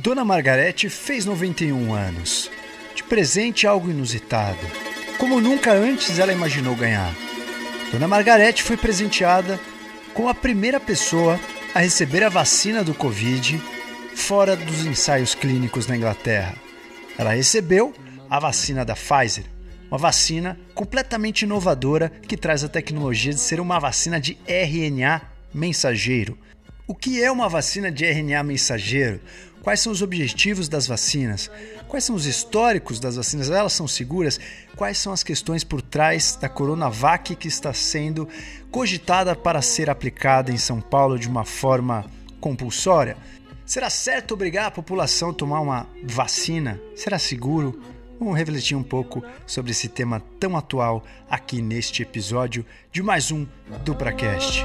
Dona Margarete fez 91 anos. De presente, algo inusitado. Como nunca antes ela imaginou ganhar. Dona Margarete foi presenteada com a primeira pessoa a receber a vacina do Covid fora dos ensaios clínicos na Inglaterra. Ela recebeu a vacina da Pfizer, uma vacina completamente inovadora que traz a tecnologia de ser uma vacina de RNA mensageiro. O que é uma vacina de RNA mensageiro? Quais são os objetivos das vacinas? Quais são os históricos das vacinas? Elas são seguras? Quais são as questões por trás da Coronavac que está sendo cogitada para ser aplicada em São Paulo de uma forma compulsória? Será certo obrigar a população a tomar uma vacina? Será seguro? Vamos refletir um pouco sobre esse tema tão atual aqui neste episódio de mais um DupraCast.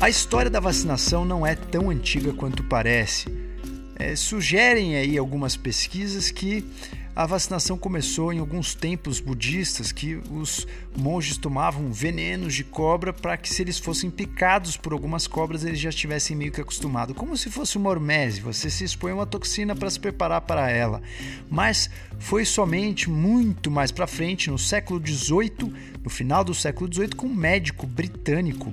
A história da vacinação não é tão antiga quanto parece. É, sugerem aí algumas pesquisas que a vacinação começou em alguns templos budistas que os monges tomavam venenos de cobra para que se eles fossem picados por algumas cobras eles já estivessem meio que acostumados, como se fosse uma hormese, você se expõe a uma toxina para se preparar para ela. Mas foi somente muito mais para frente, no século XVIII, no final do século XVIII, com um médico britânico,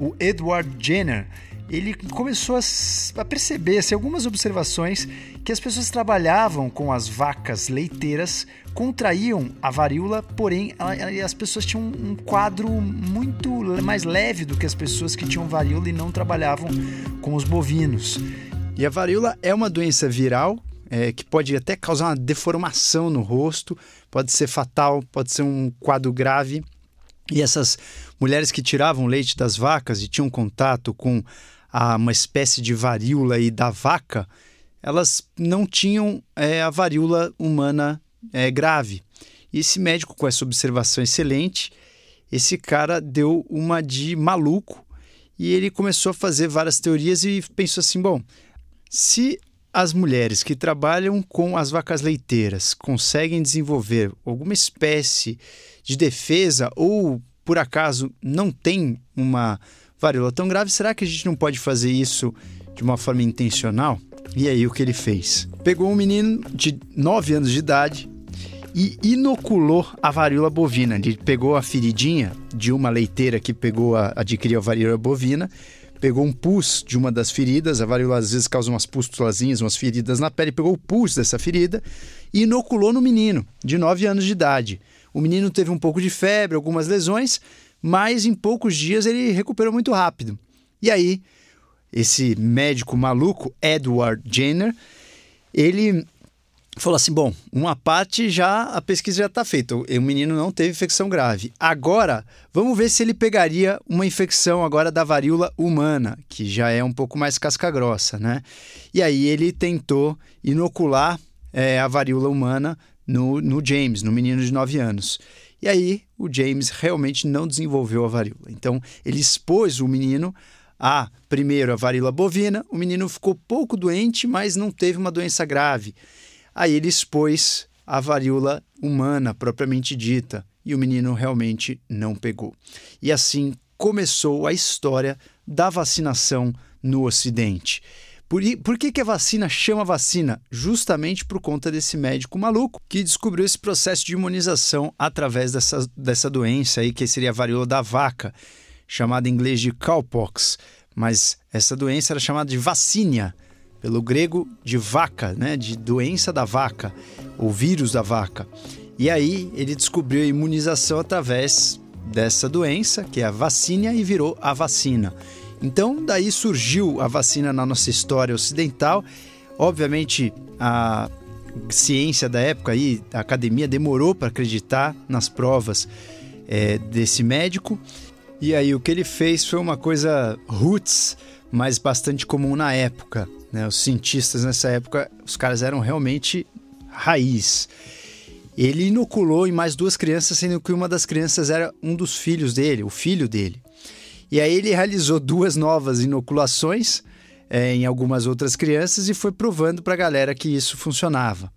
o Edward Jenner, ele começou a, perceber assim, algumas observações que as pessoas trabalhavam com as vacas leiteiras contraíam a varíola, porém as pessoas tinham um quadro muito mais leve do que as pessoas que tinham varíola e não trabalhavam com os bovinos. E a varíola é uma doença viral é, que pode até causar uma deformação no rosto, pode ser fatal, pode ser um quadro grave. E essas mulheres que tiravam leite das vacas e tinham contato com a uma espécie de varíola aí da vaca, elas não tinham é, a varíola humana é, grave. E esse médico, com essa observação excelente, esse cara deu uma de maluco e ele começou a fazer várias teorias e pensou assim: bom, se as mulheres que trabalham com as vacas leiteiras conseguem desenvolver alguma espécie de defesa ou por acaso não tem uma varíola tão grave, será que a gente não pode fazer isso de uma forma intencional? E aí o que ele fez? Pegou um menino de 9 anos de idade e inoculou a varíola bovina. Ele pegou a feridinha de uma leiteira que pegou a, adquiriu a varíola bovina, pegou um pus de uma das feridas, a varíola às vezes causa umas pústulazinhas, umas feridas na pele, pegou o pus dessa ferida e inoculou no menino de 9 anos de idade. O menino teve um pouco de febre, algumas lesões, mas em poucos dias ele recuperou muito rápido. E aí, esse médico maluco, Edward Jenner, ele falou assim: bom, uma parte já a pesquisa já está feita. O menino não teve infecção grave. Agora, vamos ver se ele pegaria uma infecção agora da varíola humana, que já é um pouco mais casca grossa, né? E aí ele tentou inocular é, a varíola humana no, no James, no menino de 9 anos. E aí o James realmente não desenvolveu a varíola. Então ele expôs o menino a, primeiro, a varíola bovina. O menino ficou pouco doente, mas não teve uma doença grave. Aí ele expôs a varíola humana, propriamente dita, e o menino realmente não pegou. E assim começou a história da vacinação no Ocidente. Por, por que, que a vacina chama vacina? Justamente por conta desse médico maluco que descobriu esse processo de imunização através dessa, dessa doença aí, que seria a varíola da vaca, chamada em inglês de cowpox. Mas essa doença era chamada de vacínia, pelo grego de vaca, né? de doença da vaca, ou vírus da vaca. E aí ele descobriu a imunização através dessa doença, que é a vacínia, e virou a vacina. Então, daí surgiu a vacina na nossa história ocidental. Obviamente, a ciência da época aí, a academia demorou para acreditar nas provas é, desse médico. E aí o que ele fez foi uma coisa roots, mas bastante comum na época. Né? Os cientistas nessa época, os caras eram realmente raiz. Ele inoculou em mais duas crianças, sendo que uma das crianças era um dos filhos dele, o filho dele. E aí ele realizou duas novas inoculações é, em algumas outras crianças e foi provando para a galera que isso funcionava.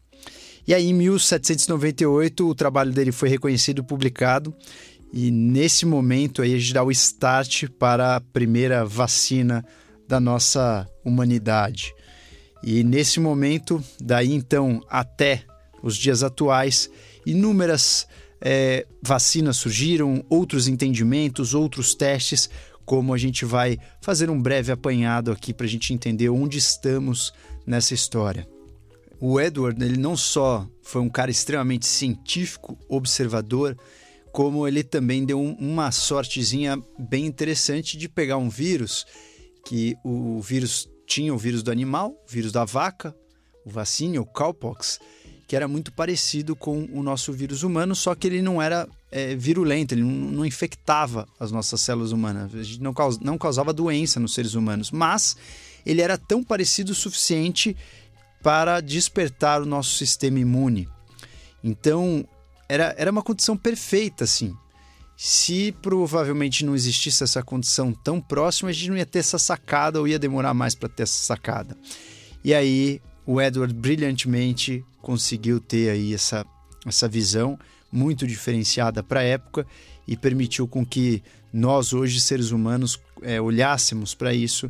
E aí, em 1798, o trabalho dele foi reconhecido e publicado. E nesse momento aí a gente dá o start para a primeira vacina da nossa humanidade. E nesse momento, daí então até os dias atuais, inúmeras é, vacinas surgiram, outros entendimentos, outros testes, como a gente vai fazer um breve apanhado aqui para a gente entender onde estamos nessa história. O Edward, ele não só foi um cara extremamente científico, observador, como ele também deu uma sortezinha bem interessante de pegar um vírus que o vírus tinha o vírus do animal, o vírus da vaca, o vacine, o cowpox, que era muito parecido com o nosso vírus humano, só que ele não era é, virulento, ele não, não, infectava as nossas células humanas, a gente não, não causava doença nos seres humanos, mas ele era tão parecido o suficiente para despertar o nosso sistema imune. Então, era, era uma condição perfeita, assim. Se provavelmente não existisse essa condição tão próxima, a gente não ia ter essa sacada ou ia demorar mais para ter essa sacada. E aí, o Edward brilhantemente conseguiu ter aí essa, essa visão muito diferenciada para a época e permitiu com que nós hoje seres humanos é, olhássemos para isso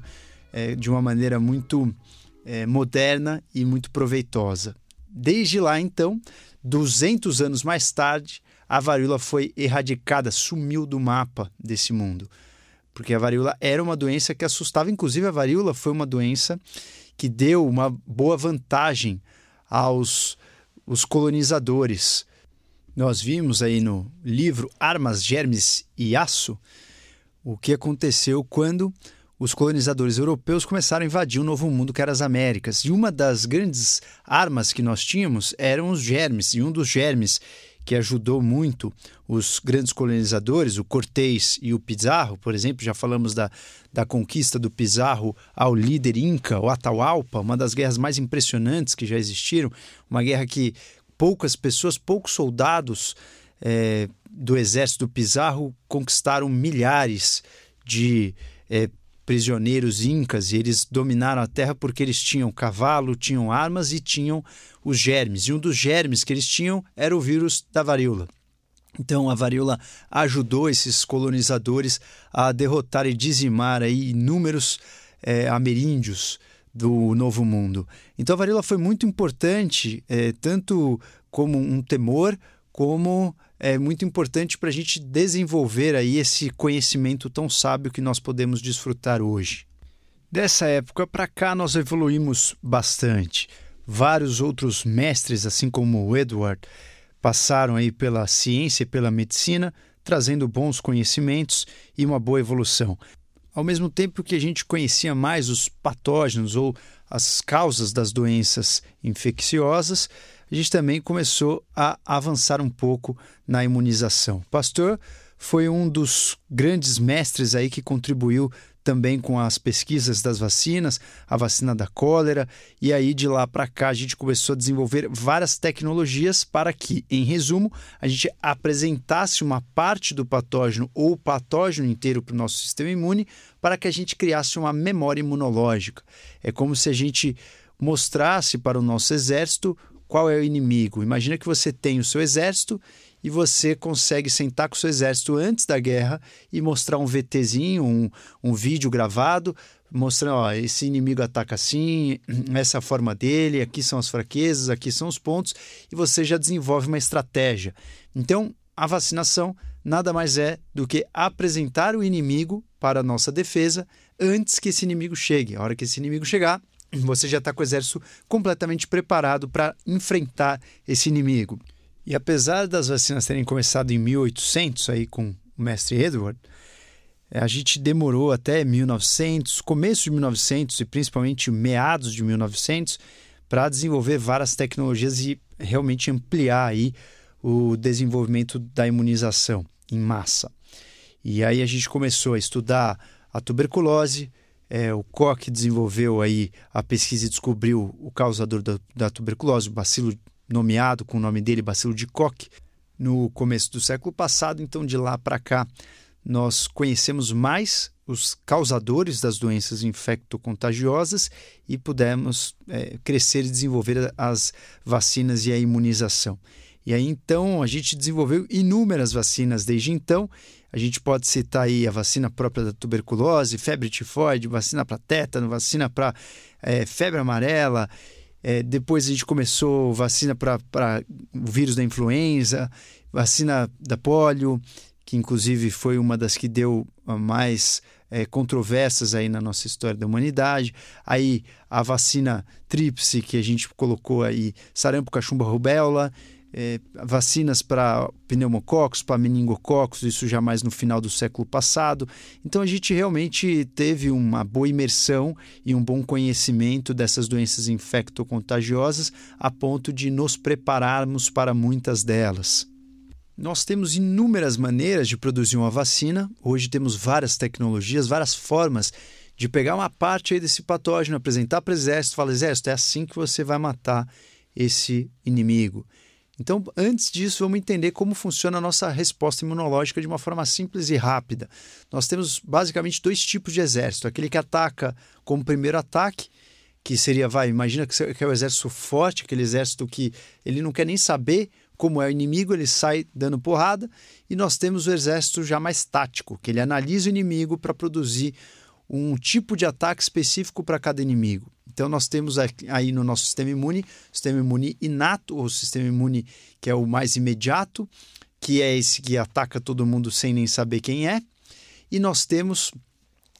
é, de uma maneira muito é, moderna e muito proveitosa. Desde lá, então, 200 anos mais tarde, a varíola foi erradicada, sumiu do mapa desse mundo. Porque a varíola era uma doença que assustava, inclusive a varíola foi uma doença que deu uma boa vantagem aos os colonizadores. Nós vimos aí no livro Armas, Germes e Aço o que aconteceu quando os colonizadores europeus começaram a invadir o novo mundo que era as Américas. E uma das grandes armas que nós tínhamos eram os germes, e um dos germes que ajudou muito os grandes colonizadores, o Cortés e o Pizarro, por exemplo, já falamos da, da conquista do Pizarro ao líder inca, o Atahualpa, uma das guerras mais impressionantes que já existiram, uma guerra que poucas pessoas, poucos soldados é, do exército do Pizarro conquistaram milhares de é, prisioneiros incas e eles dominaram a terra porque eles tinham cavalo, tinham armas e tinham os germes. E um dos germes que eles tinham era o vírus da varíola. Então a varíola ajudou esses colonizadores a derrotar e dizimar aí inúmeros é, ameríndios do Novo Mundo. Então a varíola foi muito importante, é, tanto como um temor, como é muito importante para a gente desenvolver aí esse conhecimento tão sábio que nós podemos desfrutar hoje. Dessa época para cá nós evoluímos bastante. Vários outros mestres, assim como o Edward, passaram aí pela ciência e pela medicina, trazendo bons conhecimentos e uma boa evolução. Ao mesmo tempo que a gente conhecia mais os patógenos ou as causas das doenças infecciosas, a gente também começou a avançar um pouco na imunização. Pastor foi um dos grandes mestres aí que contribuiu também com as pesquisas das vacinas, a vacina da cólera, e aí de lá para cá a gente começou a desenvolver várias tecnologias para que, em resumo, a gente apresentasse uma parte do patógeno ou o patógeno inteiro para o nosso sistema imune, para que a gente criasse uma memória imunológica. É como se a gente mostrasse para o nosso exército qual é o inimigo. Imagina que você tem o seu exército e você consegue sentar com o seu exército antes da guerra e mostrar um VTzinho, um, um vídeo gravado, mostrando, ó, esse inimigo ataca assim, essa é a forma dele, aqui são as fraquezas, aqui são os pontos, e você já desenvolve uma estratégia. Então, a vacinação nada mais é do que apresentar o inimigo para a nossa defesa antes que esse inimigo chegue. A hora que esse inimigo chegar, você já está com o exército completamente preparado para enfrentar esse inimigo. E apesar das vacinas terem começado em 1800 aí com o mestre Edward, eh, a gente demorou até 1900, começo de 1900 e principalmente meados de 1900 para desenvolver várias tecnologias e realmente ampliar aí o desenvolvimento da imunização em massa. E aí a gente começou a estudar a tuberculose, é, o Koch desenvolveu aí a pesquisa e descobriu o causador da, da tuberculose, o bacilo nomeado com o nome dele, bacilo de Koch, no começo do século passado. Então, de lá para cá, nós conhecemos mais os causadores das doenças infectocontagiosas e pudemos é, crescer e desenvolver as vacinas e a imunização. E aí então a gente desenvolveu inúmeras vacinas desde então. A gente pode citar aí a vacina própria da tuberculose, febre tifoide, vacina para tétano, vacina para é, febre amarela. É, depois a gente começou vacina para o vírus da influenza, vacina da polio, que inclusive foi uma das que deu mais é, controvérsias aí na nossa história da humanidade. Aí a vacina tríplice que a gente colocou aí, sarampo, cachumba, rubéola, é, vacinas para pneumococos, para meningococos, isso já mais no final do século passado. Então a gente realmente teve uma boa imersão e um bom conhecimento dessas doenças infectocontagiosas a ponto de nos prepararmos para muitas delas. Nós temos inúmeras maneiras de produzir uma vacina. Hoje temos várias tecnologias, várias formas de pegar uma parte desse patógeno, apresentar para o exército, falar: exército, é assim que você vai matar esse inimigo. Então, antes disso, vamos entender como funciona a nossa resposta imunológica de uma forma simples e rápida. Nós temos basicamente dois tipos de exército: aquele que ataca como primeiro ataque, que seria, vai, imagina que é o exército forte, aquele exército que ele não quer nem saber como é o inimigo, ele sai dando porrada, e nós temos o exército já mais tático, que ele analisa o inimigo para produzir um tipo de ataque específico para cada inimigo. Então, nós temos aí no nosso sistema imune, sistema imune inato, ou sistema imune que é o mais imediato, que é esse que ataca todo mundo sem nem saber quem é. E nós temos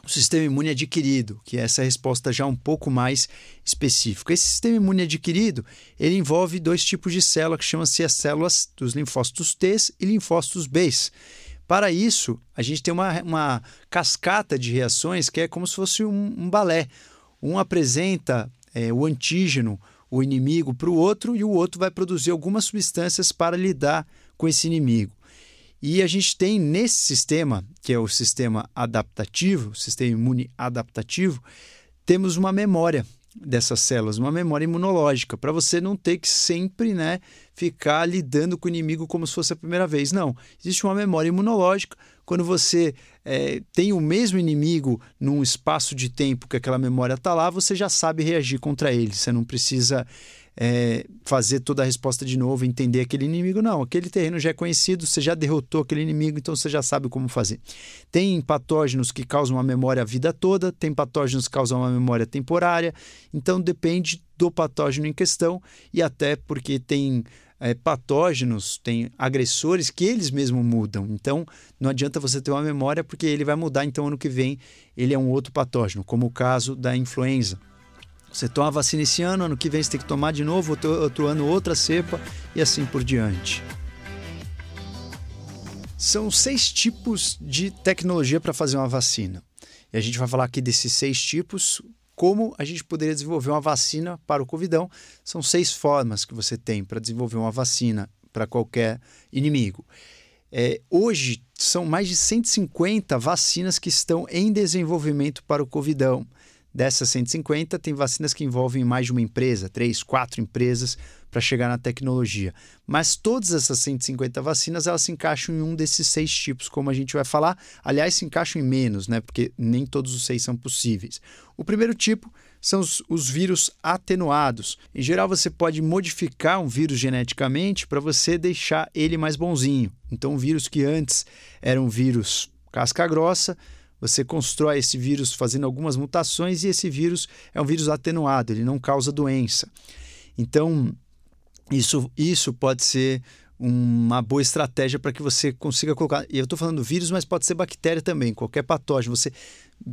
o sistema imune adquirido, que é essa resposta já um pouco mais específica. Esse sistema imune adquirido, ele envolve dois tipos de célula que chamam-se as células dos linfócitos T e linfócitos B. Para isso, a gente tem uma, uma cascata de reações que é como se fosse um, um balé. Um apresenta é, o antígeno, o inimigo, para o outro e o outro vai produzir algumas substâncias para lidar com esse inimigo. E a gente tem nesse sistema, que é o sistema adaptativo, sistema imune adaptativo, temos uma memória dessas células, uma memória imunológica, para você não ter que sempre né, ficar lidando com o inimigo como se fosse a primeira vez. Não, existe uma memória imunológica quando você é, tem o mesmo inimigo num espaço de tempo que aquela memória está lá, você já sabe reagir contra ele. Você não precisa é, fazer toda a resposta de novo, entender aquele inimigo. Não, aquele terreno já é conhecido, você já derrotou aquele inimigo, então você já sabe como fazer. Tem patógenos que causam uma memória a vida toda, tem patógenos que causam uma memória temporária, então depende do patógeno em questão e até porque tem é, patógenos, tem agressores que eles mesmos mudam. Então, não adianta você ter uma memória porque ele vai mudar. Então, ano que vem, ele é um outro patógeno, como o caso da influenza. Você toma a vacina esse ano, ano que vem você tem que tomar de novo, outro, outro ano outra cepa e assim por diante. São seis tipos de tecnologia para fazer uma vacina. E a gente vai falar aqui desses seis tipos, como a gente poderia desenvolver uma vacina para o Covidão. São seis formas que você tem para desenvolver uma vacina para qualquer inimigo. É, hoje são mais de 150 vacinas que estão em desenvolvimento para o Covidão. Dessas 150, tem vacinas que envolvem mais de uma empresa, três, quatro empresas, para chegar na tecnologia. Mas todas essas 150 vacinas, elas se encaixam em um desses seis tipos, como a gente vai falar. Aliás, se encaixam em menos, né? Porque nem todos os seis são possíveis. O primeiro tipo são os, os vírus atenuados. Em geral, você pode modificar um vírus geneticamente para você deixar ele mais bonzinho. Então, um vírus que antes era um vírus casca grossa, você constrói esse vírus fazendo algumas mutações e esse vírus é um vírus atenuado, ele não causa doença. Então, isso, isso pode ser uma boa estratégia para que você consiga colocar. E eu estou falando vírus, mas pode ser bactéria também, qualquer patógeno. Você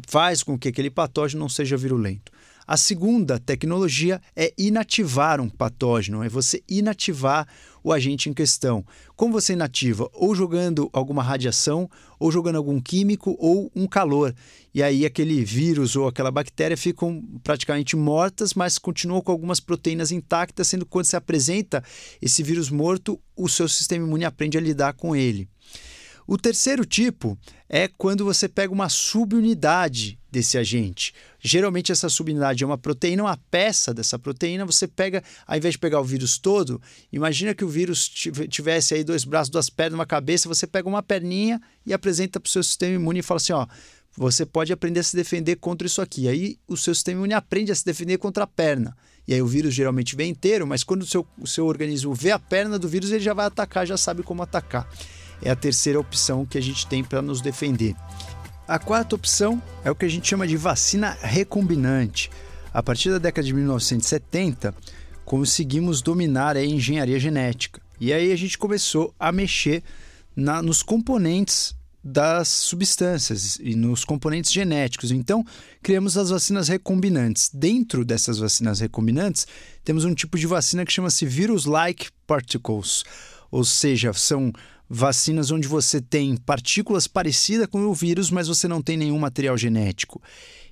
faz com que aquele patógeno não seja virulento. A segunda tecnologia é inativar um patógeno, é você inativar o agente em questão. Como você inativa? Ou jogando alguma radiação, ou jogando algum químico, ou um calor. E aí aquele vírus ou aquela bactéria ficam praticamente mortas, mas continuam com algumas proteínas intactas, sendo que quando se apresenta esse vírus morto, o seu sistema imune aprende a lidar com ele. O terceiro tipo é quando você pega uma subunidade desse agente. Geralmente essa subunidade é uma proteína, uma peça dessa proteína. Você pega, ao invés de pegar o vírus todo, imagina que o vírus tivesse aí dois braços, duas pernas, uma cabeça. Você pega uma perninha e apresenta para o seu sistema imune e fala assim: ó, você pode aprender a se defender contra isso aqui. Aí o seu sistema imune aprende a se defender contra a perna. E aí o vírus geralmente vem inteiro, mas quando o seu, o seu organismo vê a perna do vírus, ele já vai atacar, já sabe como atacar. É a terceira opção que a gente tem para nos defender. A quarta opção é o que a gente chama de vacina recombinante. A partir da década de 1970, conseguimos dominar a engenharia genética. E aí a gente começou a mexer na, nos componentes das substâncias e nos componentes genéticos. Então, criamos as vacinas recombinantes. Dentro dessas vacinas recombinantes, temos um tipo de vacina que chama-se virus-like particles, ou seja, são vacinas onde você tem partículas parecidas com o vírus, mas você não tem nenhum material genético.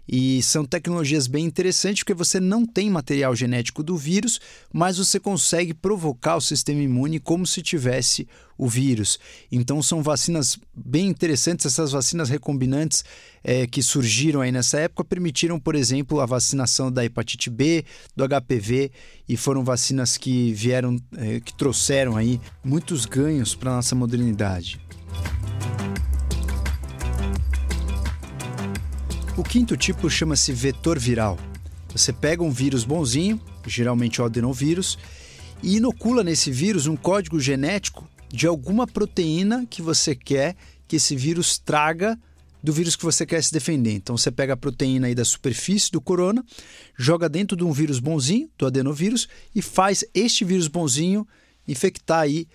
E são tecnologias bem interessantes porque você não tem material genético do vírus, mas você consegue provocar o sistema imune como se tivesse o vírus. Então são vacinas bem interessantes. Essas vacinas recombinantes é, que surgiram aí nessa época permitiram, por exemplo, a vacinação da hepatite B, do HPV e foram vacinas que vieram, é, que trouxeram aí muitos ganhos para a nossa modernidade. O quinto tipo chama-se vetor viral. Você pega um vírus bonzinho, geralmente o adenovírus, e inocula nesse vírus um código genético de alguma proteína que você quer que esse vírus traga do vírus que você quer se defender. Então você pega a proteína aí da superfície do corona, joga dentro de um vírus bonzinho, do adenovírus, e faz este vírus bonzinho infectar aí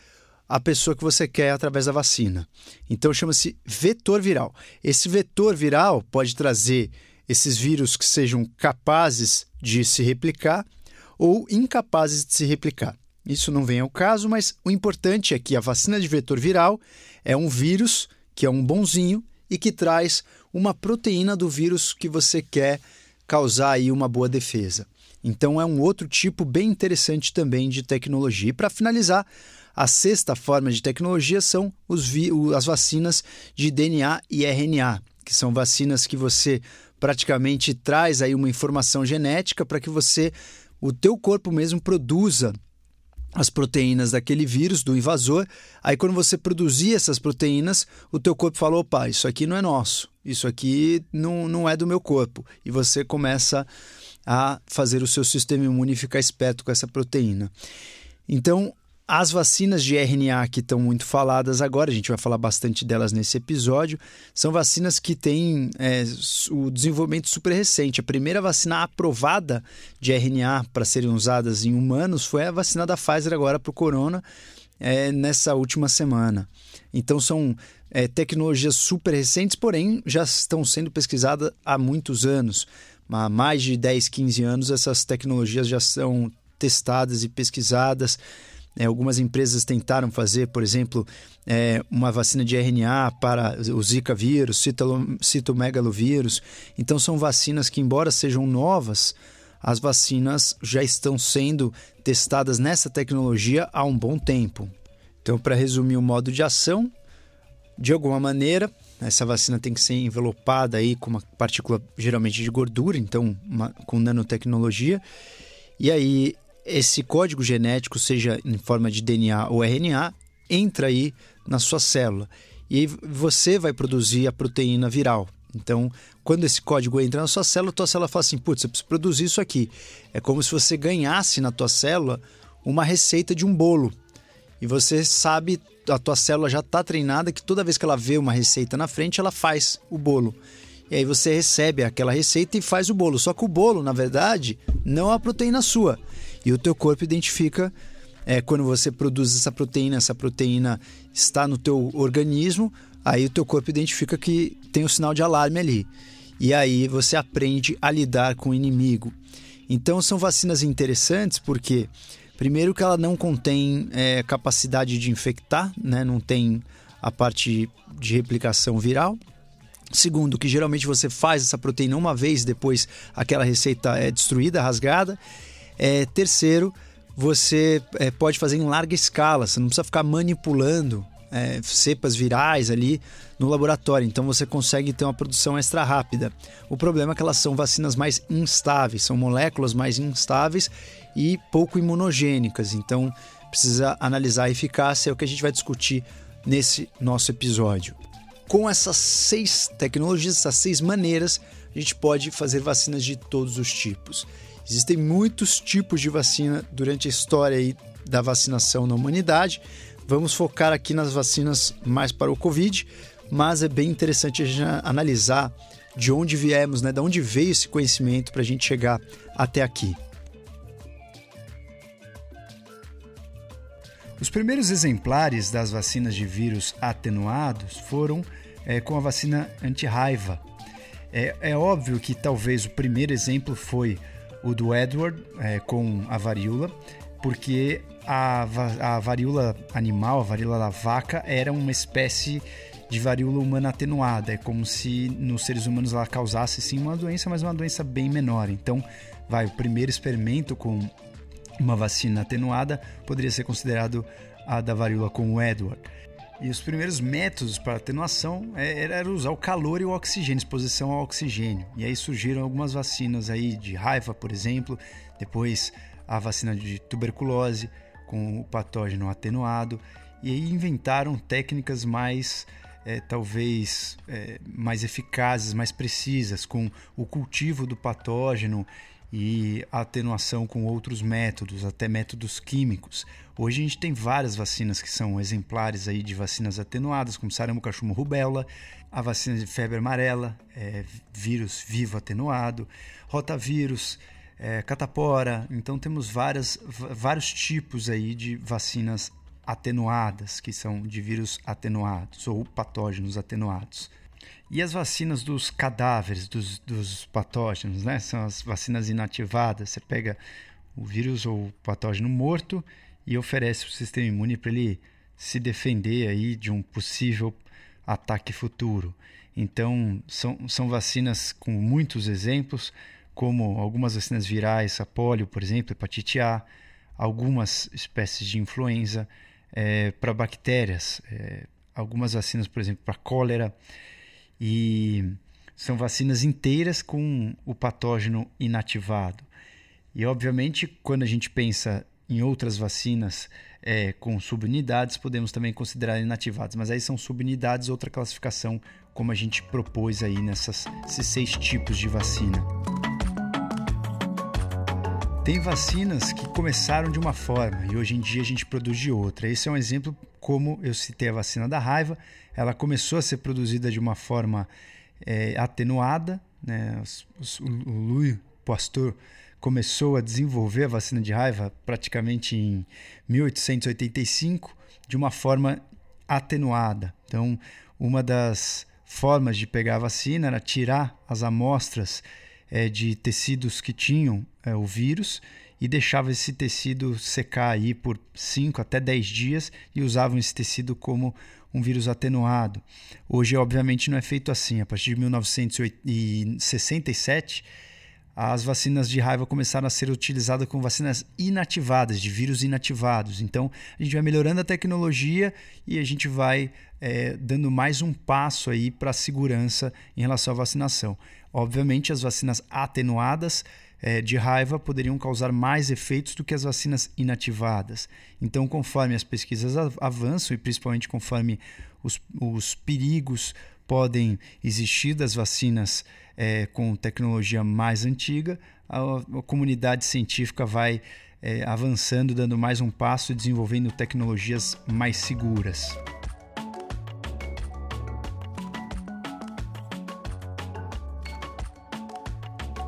a pessoa que você quer através da vacina. Então chama-se vetor viral. Esse vetor viral pode trazer esses vírus que sejam capazes de se replicar ou incapazes de se replicar. Isso não vem ao caso, mas o importante é que a vacina de vetor viral é um vírus que é um bonzinho e que traz uma proteína do vírus que você quer causar aí uma boa defesa. Então é um outro tipo bem interessante também de tecnologia. E para finalizar, a sexta forma de tecnologia são as vacinas de DNA e RNA, que são vacinas que você praticamente traz aí uma informação genética para que você, o teu corpo mesmo produza as proteínas daquele vírus, do invasor. Aí quando você produzir essas proteínas, o teu corpo falou, opa, isso aqui não é nosso, isso aqui não, não é do meu corpo. E você começa a fazer o seu sistema imune ficar esperto com essa proteína. Então, as vacinas de RNA que estão muito faladas agora, a gente vai falar bastante delas nesse episódio, são vacinas que têm é, o desenvolvimento super recente. A primeira vacina aprovada de RNA para serem usadas em humanos foi a vacina da Pfizer agora para o corona, é, nessa última semana. Então são é, tecnologias super recentes, porém já estão sendo pesquisadas há muitos anos. Há mais de 10, 15 anos essas tecnologias já são testadas e pesquisadas. É, algumas empresas tentaram fazer, por exemplo, é, uma vacina de RNA para o Zika vírus, citomegalovírus. Então, são vacinas que, embora sejam novas, as vacinas já estão sendo testadas nessa tecnologia há um bom tempo. Então, para resumir o modo de ação, de alguma maneira, essa vacina tem que ser envelopada aí com uma partícula geralmente de gordura, então uma, com nanotecnologia. E aí esse código genético, seja em forma de DNA ou RNA, entra aí na sua célula. E você vai produzir a proteína viral. Então, quando esse código entra na sua célula, tua célula fala assim: putz, eu preciso produzir isso aqui. É como se você ganhasse na tua célula uma receita de um bolo. E você sabe, a tua célula já está treinada que toda vez que ela vê uma receita na frente, ela faz o bolo. E aí você recebe aquela receita e faz o bolo. Só que o bolo, na verdade, não é a proteína sua. E o teu corpo identifica é, quando você produz essa proteína, essa proteína está no teu organismo, aí o teu corpo identifica que tem um sinal de alarme ali. E aí você aprende a lidar com o inimigo. Então são vacinas interessantes porque, primeiro, que ela não contém é, capacidade de infectar, né? não tem a parte de replicação viral. Segundo, que geralmente você faz essa proteína uma vez, depois aquela receita é destruída, rasgada. É, terceiro, você é, pode fazer em larga escala, você não precisa ficar manipulando é, cepas virais ali no laboratório, então você consegue ter uma produção extra rápida. O problema é que elas são vacinas mais instáveis, são moléculas mais instáveis e pouco imunogênicas, então precisa analisar a eficácia, é o que a gente vai discutir nesse nosso episódio. Com essas seis tecnologias, essas seis maneiras, a gente pode fazer vacinas de todos os tipos. Existem muitos tipos de vacina durante a história aí da vacinação na humanidade. Vamos focar aqui nas vacinas mais para o Covid, mas é bem interessante a gente analisar de onde viemos, né? De onde veio esse conhecimento para a gente chegar até aqui. Os primeiros exemplares das vacinas de vírus atenuados foram é, com a vacina anti-raiva. É, é, óbvio que talvez o primeiro exemplo foi o do Edward é, com a varíola, porque a, a varíola animal, a varíola da vaca, era uma espécie de varíola humana atenuada. É como se nos seres humanos ela causasse sim uma doença, mas uma doença bem menor. Então, vai, o primeiro experimento com uma vacina atenuada poderia ser considerado a da varíola com o Edward. E os primeiros métodos para atenuação é, era usar o calor e o oxigênio, exposição ao oxigênio. E aí surgiram algumas vacinas aí de raiva, por exemplo, depois a vacina de tuberculose com o patógeno atenuado. E aí inventaram técnicas mais é, talvez é, mais eficazes, mais precisas, com o cultivo do patógeno e atenuação com outros métodos, até métodos químicos. Hoje a gente tem várias vacinas que são exemplares aí de vacinas atenuadas, como sarampo, cachumbo, rubéola, a vacina de febre amarela, é, vírus vivo atenuado, rotavírus, é, catapora. Então temos várias, vários tipos aí de vacinas atenuadas, que são de vírus atenuados ou patógenos atenuados. E as vacinas dos cadáveres, dos, dos patógenos, né? São as vacinas inativadas. Você pega o vírus ou o patógeno morto e oferece para o sistema imune para ele se defender aí de um possível ataque futuro. Então, são, são vacinas com muitos exemplos, como algumas vacinas virais, a polio, por exemplo, hepatite A, algumas espécies de influenza, é, para bactérias, é, algumas vacinas, por exemplo, para cólera. E são vacinas inteiras com o patógeno inativado. E, obviamente, quando a gente pensa em outras vacinas é, com subunidades, podemos também considerar inativadas, mas aí são subunidades, outra classificação, como a gente propôs aí nesses seis tipos de vacina. Tem vacinas que começaram de uma forma e hoje em dia a gente produz de outra. Esse é um exemplo, como eu citei a vacina da raiva, ela começou a ser produzida de uma forma é, atenuada. Né? Os, o Louis Pasteur começou a desenvolver a vacina de raiva praticamente em 1885 de uma forma atenuada. Então, uma das formas de pegar a vacina era tirar as amostras é, de tecidos que tinham é, o vírus e deixava esse tecido secar aí por 5 até 10 dias e usavam esse tecido como um vírus atenuado. Hoje, obviamente, não é feito assim. A partir de 1967, as vacinas de raiva começaram a ser utilizadas com vacinas inativadas, de vírus inativados. Então, a gente vai melhorando a tecnologia e a gente vai é, dando mais um passo aí para a segurança em relação à vacinação. Obviamente, as vacinas atenuadas é, de raiva poderiam causar mais efeitos do que as vacinas inativadas. Então, conforme as pesquisas avançam e principalmente conforme os, os perigos podem existir das vacinas é, com tecnologia mais antiga, a, a comunidade científica vai é, avançando, dando mais um passo e desenvolvendo tecnologias mais seguras.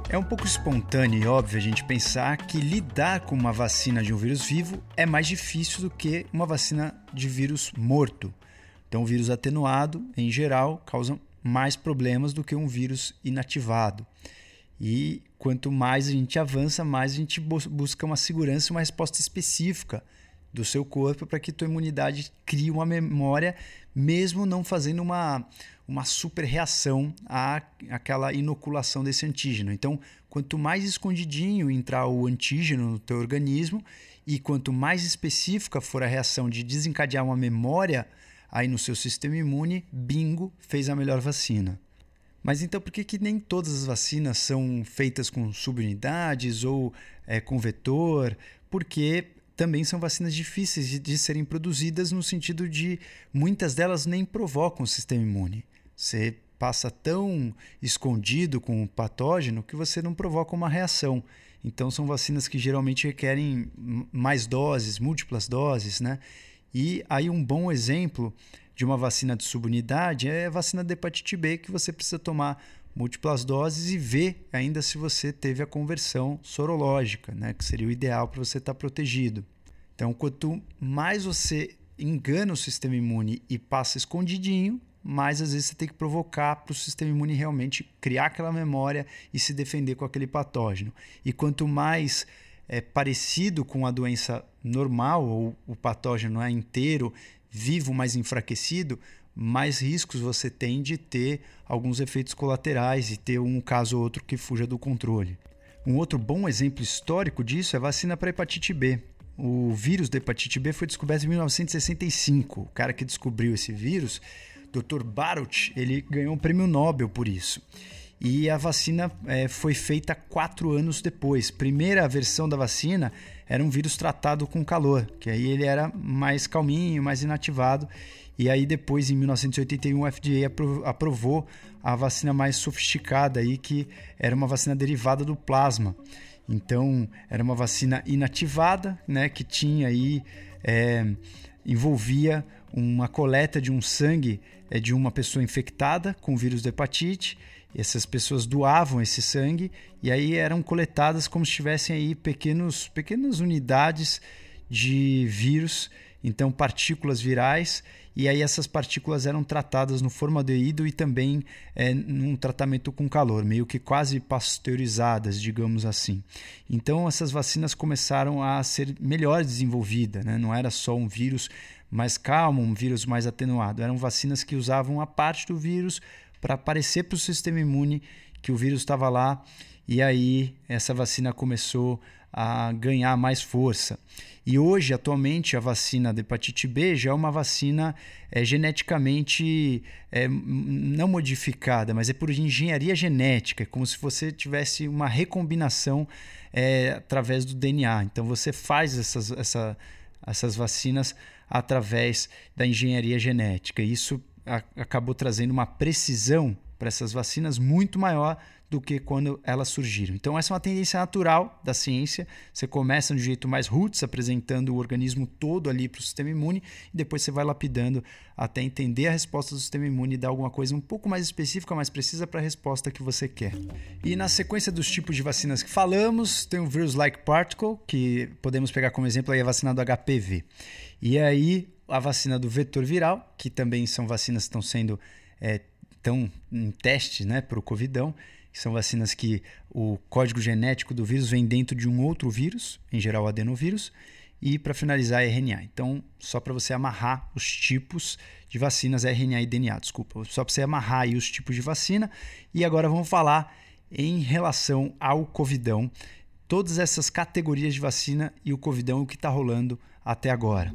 É um pouco espontâneo e óbvio a gente pensar que lidar com uma vacina de um vírus vivo é mais difícil do que uma vacina de vírus morto. Então, o vírus atenuado, em geral, causa mais problemas do que um vírus inativado. E quanto mais a gente avança, mais a gente busca uma segurança e uma resposta específica do seu corpo para que tua imunidade crie uma memória, mesmo não fazendo uma, uma super reação à, àquela inoculação desse antígeno. Então, quanto mais escondidinho entrar o antígeno no teu organismo e quanto mais específica for a reação de desencadear uma memória aí no seu sistema imune, bingo, fez a melhor vacina. Mas então por que, que nem todas as vacinas são feitas com subunidades ou é, com vetor? Porque também são vacinas difíceis de, de, serem produzidas no sentido de muitas delas nem provocam o sistema imune. Você passa tão escondido com o patógeno que você não provoca uma reação. Então são vacinas que geralmente requerem mais doses, múltiplas doses, né? E aí um bom exemplo de uma vacina de subunidade é a vacina de hepatite B, que você precisa tomar múltiplas doses e ver ainda se você teve a conversão sorológica, né? que seria o ideal para você estar tá protegido. Então, quanto mais você engana o sistema imune e passa escondidinho, mais às vezes você tem que provocar para o sistema imune realmente criar aquela memória e se defender com aquele patógeno. E quanto mais é parecido com a doença normal, ou o patógeno é inteiro, vivo, mais enfraquecido, mais riscos você tem de ter alguns efeitos colaterais e ter um caso ou outro que fuja do controle. Um outro bom exemplo histórico disso é a vacina para hepatite B. O vírus da hepatite B foi descoberto em 1965. O cara que descobriu esse vírus, Dr. Barut, ele ganhou um prêmio Nobel por isso. E a vacina é, foi feita quatro anos depois. Primeira versão da vacina era um vírus tratado com calor, que aí ele era mais calminho, mais inativado. E aí depois, em 1981, o FDA aprovou a vacina mais sofisticada aí, que era uma vacina derivada do plasma. Então, era uma vacina inativada, né, que tinha aí é, envolvia uma coleta de um sangue é, de uma pessoa infectada com o vírus da hepatite. Essas pessoas doavam esse sangue e aí eram coletadas como se tivessem aí pequenos, pequenas unidades de vírus, então partículas virais e aí essas partículas eram tratadas no formaldeído e também é, num tratamento com calor, meio que quase pasteurizadas, digamos assim. Então essas vacinas começaram a ser melhor desenvolvidas, né? não era só um vírus mais calmo, um vírus mais atenuado, eram vacinas que usavam a parte do vírus para aparecer para o sistema imune que o vírus estava lá e aí essa vacina começou a ganhar mais força. E hoje, atualmente, a vacina da hepatite B já é uma vacina é, geneticamente é, não modificada, mas é por engenharia genética, é como se você tivesse uma recombinação é, através do DNA. Então você faz essas, essa, essas vacinas através da engenharia genética. Isso acabou trazendo uma precisão para essas vacinas muito maior do que quando elas surgiram. Então, essa é uma tendência natural da ciência. Você começa de um jeito mais roots, apresentando o organismo todo ali para o sistema imune, e depois você vai lapidando até entender a resposta do sistema imune e dar alguma coisa um pouco mais específica, mais precisa para a resposta que você quer. E na sequência dos tipos de vacinas que falamos, tem o Virus-like Particle, que podemos pegar como exemplo aí a vacina do HPV. E aí, a vacina do vetor viral, que também são vacinas que estão sendo. É, estão em teste né, para o Covidão que são vacinas que o código genético do vírus vem dentro de um outro vírus, em geral adenovírus, e para finalizar RNA. Então, só para você amarrar os tipos de vacinas RNA e DNA, desculpa, só para você amarrar aí os tipos de vacina. E agora vamos falar em relação ao covidão, todas essas categorias de vacina e o covidão o que está rolando até agora.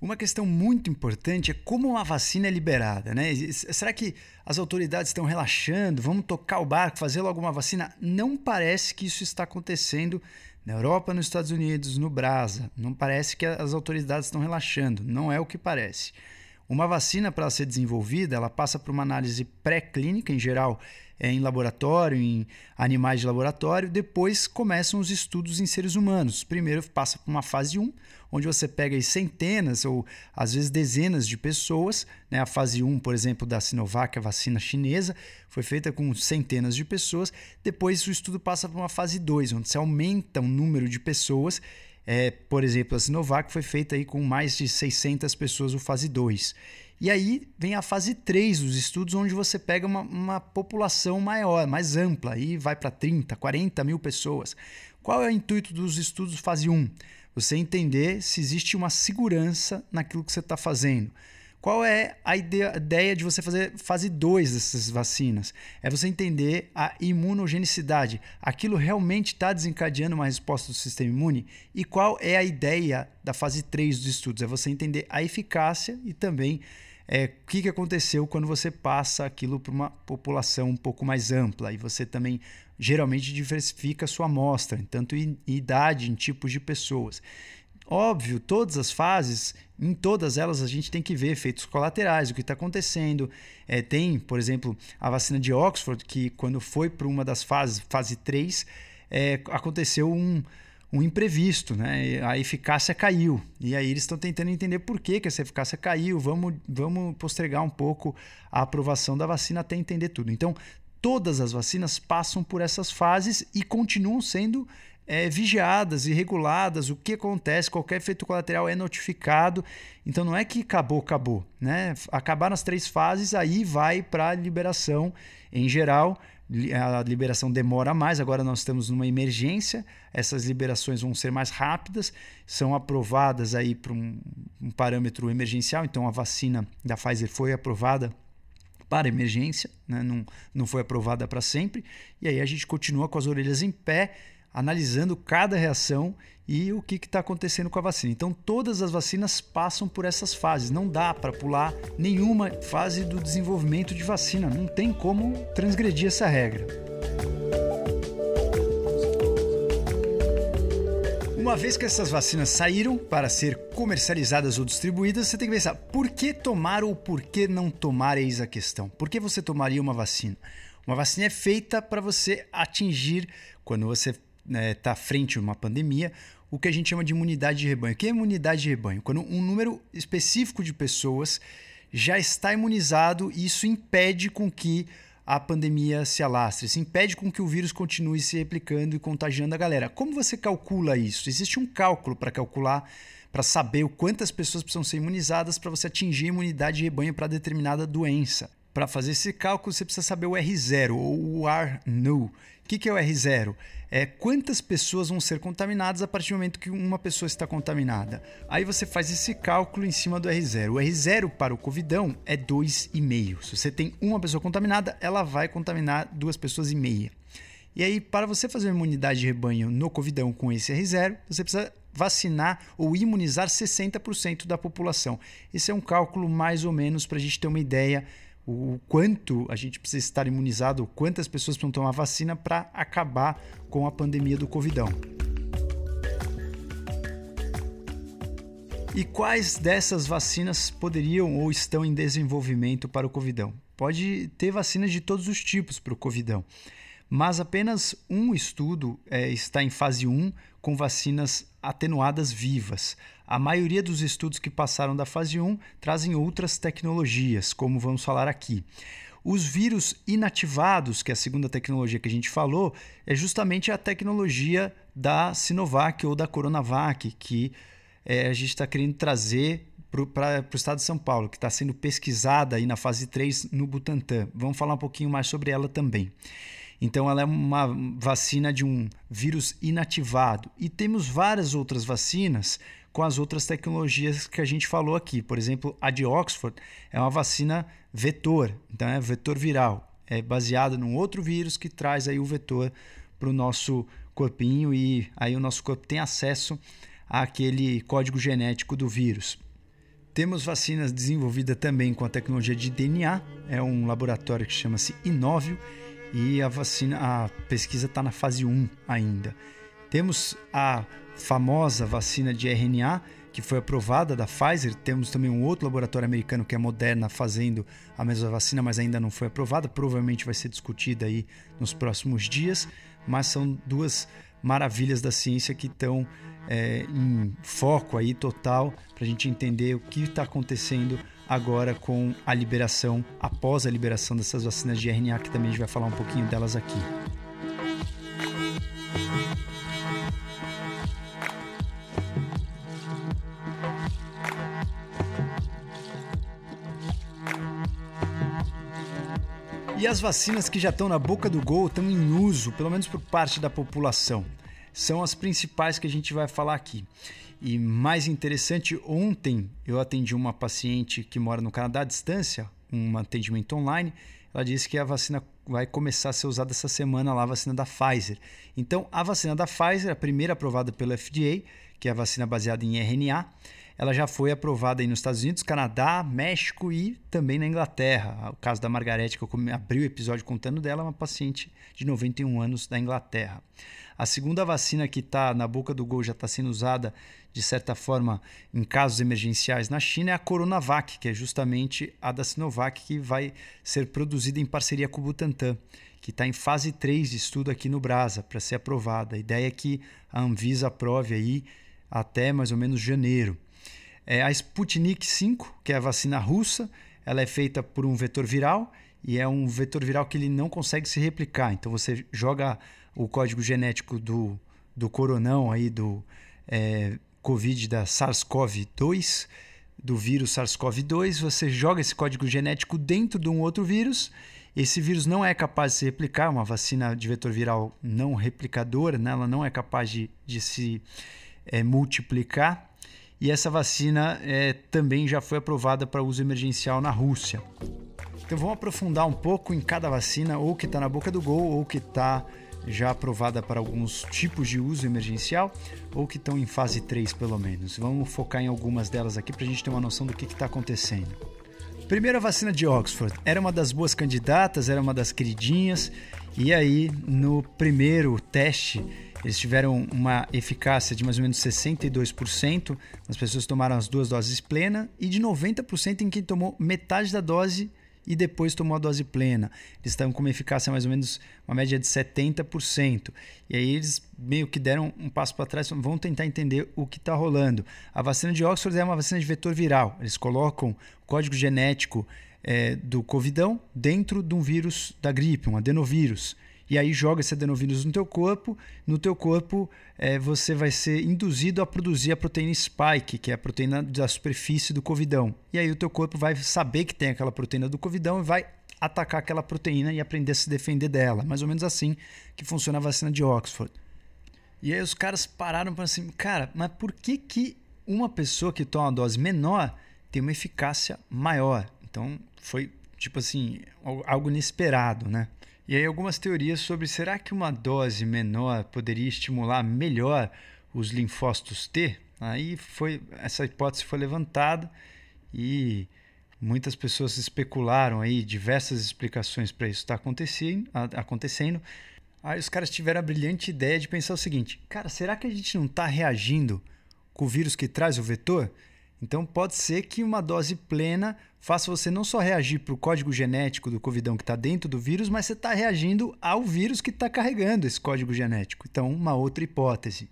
Uma questão muito importante é como uma vacina é liberada, né? Será que as autoridades estão relaxando? Vamos tocar o barco, fazer logo uma vacina? Não parece que isso está acontecendo na Europa, nos Estados Unidos, no Brasa. Não parece que as autoridades estão relaxando. Não é o que parece. Uma vacina, para ser desenvolvida, ela passa por uma análise pré-clínica, em geral, é, em laboratório, em animais de laboratório. Depois começam os estudos em seres humanos. Primeiro passa por uma fase 1, onde você pega centenas ou às vezes dezenas de pessoas. Né? A fase 1, por exemplo, da Sinovac, a vacina chinesa, foi feita com centenas de pessoas. Depois o estudo passa para uma fase 2, onde se aumenta o número de pessoas. É, por exemplo, a Sinovac foi feita aí com mais de 600 pessoas, o fase 2. E aí vem a fase 3 dos estudos, onde você pega uma, uma população maior, mais ampla, e vai para 30, 40 mil pessoas. Qual é o intuito dos estudos fase 1? Você entender se existe uma segurança naquilo que você está fazendo. Qual é a ideia de você fazer fase 2 dessas vacinas? É você entender a imunogenicidade. Aquilo realmente está desencadeando uma resposta do sistema imune? E qual é a ideia da fase 3 dos estudos? É você entender a eficácia e também é, o que, que aconteceu quando você passa aquilo para uma população um pouco mais ampla. E você também geralmente diversifica a sua amostra, tanto em idade, em tipos de pessoas. Óbvio, todas as fases, em todas elas a gente tem que ver efeitos colaterais, o que está acontecendo. É, tem, por exemplo, a vacina de Oxford, que quando foi para uma das fases, fase 3, é, aconteceu um, um imprevisto, né? a eficácia caiu. E aí eles estão tentando entender por que, que essa eficácia caiu. Vamos, vamos postergar um pouco a aprovação da vacina até entender tudo. Então, todas as vacinas passam por essas fases e continuam sendo é, vigiadas e reguladas, o que acontece, qualquer efeito colateral é notificado. Então não é que acabou, acabou. Né? Acabar nas três fases, aí vai para a liberação. Em geral, a liberação demora mais, agora nós estamos numa emergência, essas liberações vão ser mais rápidas, são aprovadas aí para um, um parâmetro emergencial, então a vacina da Pfizer foi aprovada para emergência, né? não, não foi aprovada para sempre, e aí a gente continua com as orelhas em pé, analisando cada reação e o que está acontecendo com a vacina. Então, todas as vacinas passam por essas fases. Não dá para pular nenhuma fase do desenvolvimento de vacina. Não tem como transgredir essa regra. Uma vez que essas vacinas saíram para ser comercializadas ou distribuídas, você tem que pensar por que tomar ou por que não tomar, eis a questão. Por que você tomaria uma vacina? Uma vacina é feita para você atingir, quando você está né, tá frente a uma pandemia, o que a gente chama de imunidade de rebanho. O que é imunidade de rebanho? Quando um número específico de pessoas já está imunizado e isso impede com que a pandemia se alastre, isso impede com que o vírus continue se replicando e contagiando a galera. Como você calcula isso? Existe um cálculo para calcular, para saber o quantas pessoas precisam ser imunizadas para você atingir a imunidade de rebanho para determinada doença. Para fazer esse cálculo, você precisa saber o R0 ou o R-nu. O que é o R0? É quantas pessoas vão ser contaminadas a partir do momento que uma pessoa está contaminada. Aí você faz esse cálculo em cima do R0. O R0 para o Covidão é 2,5. Se você tem uma pessoa contaminada, ela vai contaminar duas pessoas e meia. E aí, para você fazer uma imunidade de rebanho no Covidão com esse R0, você precisa vacinar ou imunizar 60% da população. Esse é um cálculo mais ou menos para a gente ter uma ideia o quanto a gente precisa estar imunizado, quantas pessoas precisam tomar vacina para acabar com a pandemia do Covidão. E quais dessas vacinas poderiam ou estão em desenvolvimento para o Covidão? Pode ter vacinas de todos os tipos para o Covidão, mas apenas um estudo é, está em fase 1 com vacinas atenuadas vivas. A maioria dos estudos que passaram da fase 1 trazem outras tecnologias, como vamos falar aqui. Os vírus inativados, que é a segunda tecnologia que a gente falou, é justamente a tecnologia da Sinovac ou da Coronavac, que é, a gente está querendo trazer para o estado de São Paulo, que está sendo pesquisada aí na fase 3 no Butantan. Vamos falar um pouquinho mais sobre ela também. Então, ela é uma vacina de um vírus inativado. E temos várias outras vacinas com as outras tecnologias que a gente falou aqui. Por exemplo, a de Oxford é uma vacina vetor, então é vetor viral. É baseada num outro vírus que traz aí o vetor para o nosso corpinho e aí o nosso corpo tem acesso àquele código genético do vírus. Temos vacinas desenvolvidas também com a tecnologia de DNA, é um laboratório que chama-se Inovio e a vacina, a pesquisa está na fase 1 ainda. Temos a famosa vacina de RNA que foi aprovada da Pfizer. Temos também um outro laboratório americano que é a Moderna fazendo a mesma vacina, mas ainda não foi aprovada. Provavelmente vai ser discutida aí nos próximos dias. Mas são duas maravilhas da ciência que estão é, em foco aí total para a gente entender o que está acontecendo agora com a liberação, após a liberação dessas vacinas de RNA, que também a gente vai falar um pouquinho delas aqui. E as vacinas que já estão na boca do gol estão em uso, pelo menos por parte da população. São as principais que a gente vai falar aqui. E mais interessante, ontem eu atendi uma paciente que mora no Canadá à distância, um atendimento online. Ela disse que a vacina vai começar a ser usada essa semana lá, a vacina da Pfizer. Então, a vacina da Pfizer, a primeira aprovada pelo FDA, que é a vacina baseada em RNA, ela já foi aprovada aí nos Estados Unidos, Canadá, México e também na Inglaterra. O caso da Margarete, que eu abri o episódio contando dela, é uma paciente de 91 anos da Inglaterra. A segunda vacina que está na boca do gol já está sendo usada, de certa forma, em casos emergenciais na China, é a Coronavac, que é justamente a da Sinovac, que vai ser produzida em parceria com o Butantan, que está em fase 3 de estudo aqui no Brasa, para ser aprovada. A ideia é que a Anvisa aprove aí até mais ou menos janeiro. É a Sputnik 5, que é a vacina russa, ela é feita por um vetor viral e é um vetor viral que ele não consegue se replicar. Então você joga o código genético do, do coronão aí do é, Covid da SARS-CoV-2, do vírus SARS-CoV-2, você joga esse código genético dentro de um outro vírus. Esse vírus não é capaz de se replicar, uma vacina de vetor viral não replicadora, né? ela não é capaz de, de se é, multiplicar e essa vacina é, também já foi aprovada para uso emergencial na Rússia. Então vamos aprofundar um pouco em cada vacina, ou que está na boca do gol, ou que está já aprovada para alguns tipos de uso emergencial, ou que estão em fase 3 pelo menos. Vamos focar em algumas delas aqui para a gente ter uma noção do que está acontecendo. Primeiro, a vacina de Oxford. Era uma das boas candidatas, era uma das queridinhas, e aí no primeiro teste eles tiveram uma eficácia de mais ou menos 62% nas pessoas que tomaram as duas doses plena e de 90% em quem tomou metade da dose e depois tomou a dose plena. Eles estavam com uma eficácia mais ou menos uma média de 70%. E aí eles meio que deram um passo para trás, vão tentar entender o que está rolando. A vacina de Oxford é uma vacina de vetor viral. Eles colocam o código genético é, do covidão dentro de um vírus da gripe, um adenovírus e aí joga esse adenovírus no teu corpo. No teu corpo, é, você vai ser induzido a produzir a proteína spike, que é a proteína da superfície do covidão. E aí o teu corpo vai saber que tem aquela proteína do covidão e vai atacar aquela proteína e aprender a se defender dela. Mais ou menos assim que funciona a vacina de Oxford. E aí os caras pararam para assim, cara, mas por que que uma pessoa que toma uma dose menor tem uma eficácia maior? Então foi tipo assim, algo inesperado, né? E aí algumas teorias sobre será que uma dose menor poderia estimular melhor os linfócitos T? Aí foi essa hipótese foi levantada e muitas pessoas especularam aí diversas explicações para isso estar tá acontecendo, acontecendo. Aí os caras tiveram a brilhante ideia de pensar o seguinte: cara, será que a gente não está reagindo com o vírus que traz o vetor? Então pode ser que uma dose plena faça você não só reagir para o código genético do covidão que está dentro do vírus, mas você está reagindo ao vírus que está carregando esse código genético. Então, uma outra hipótese.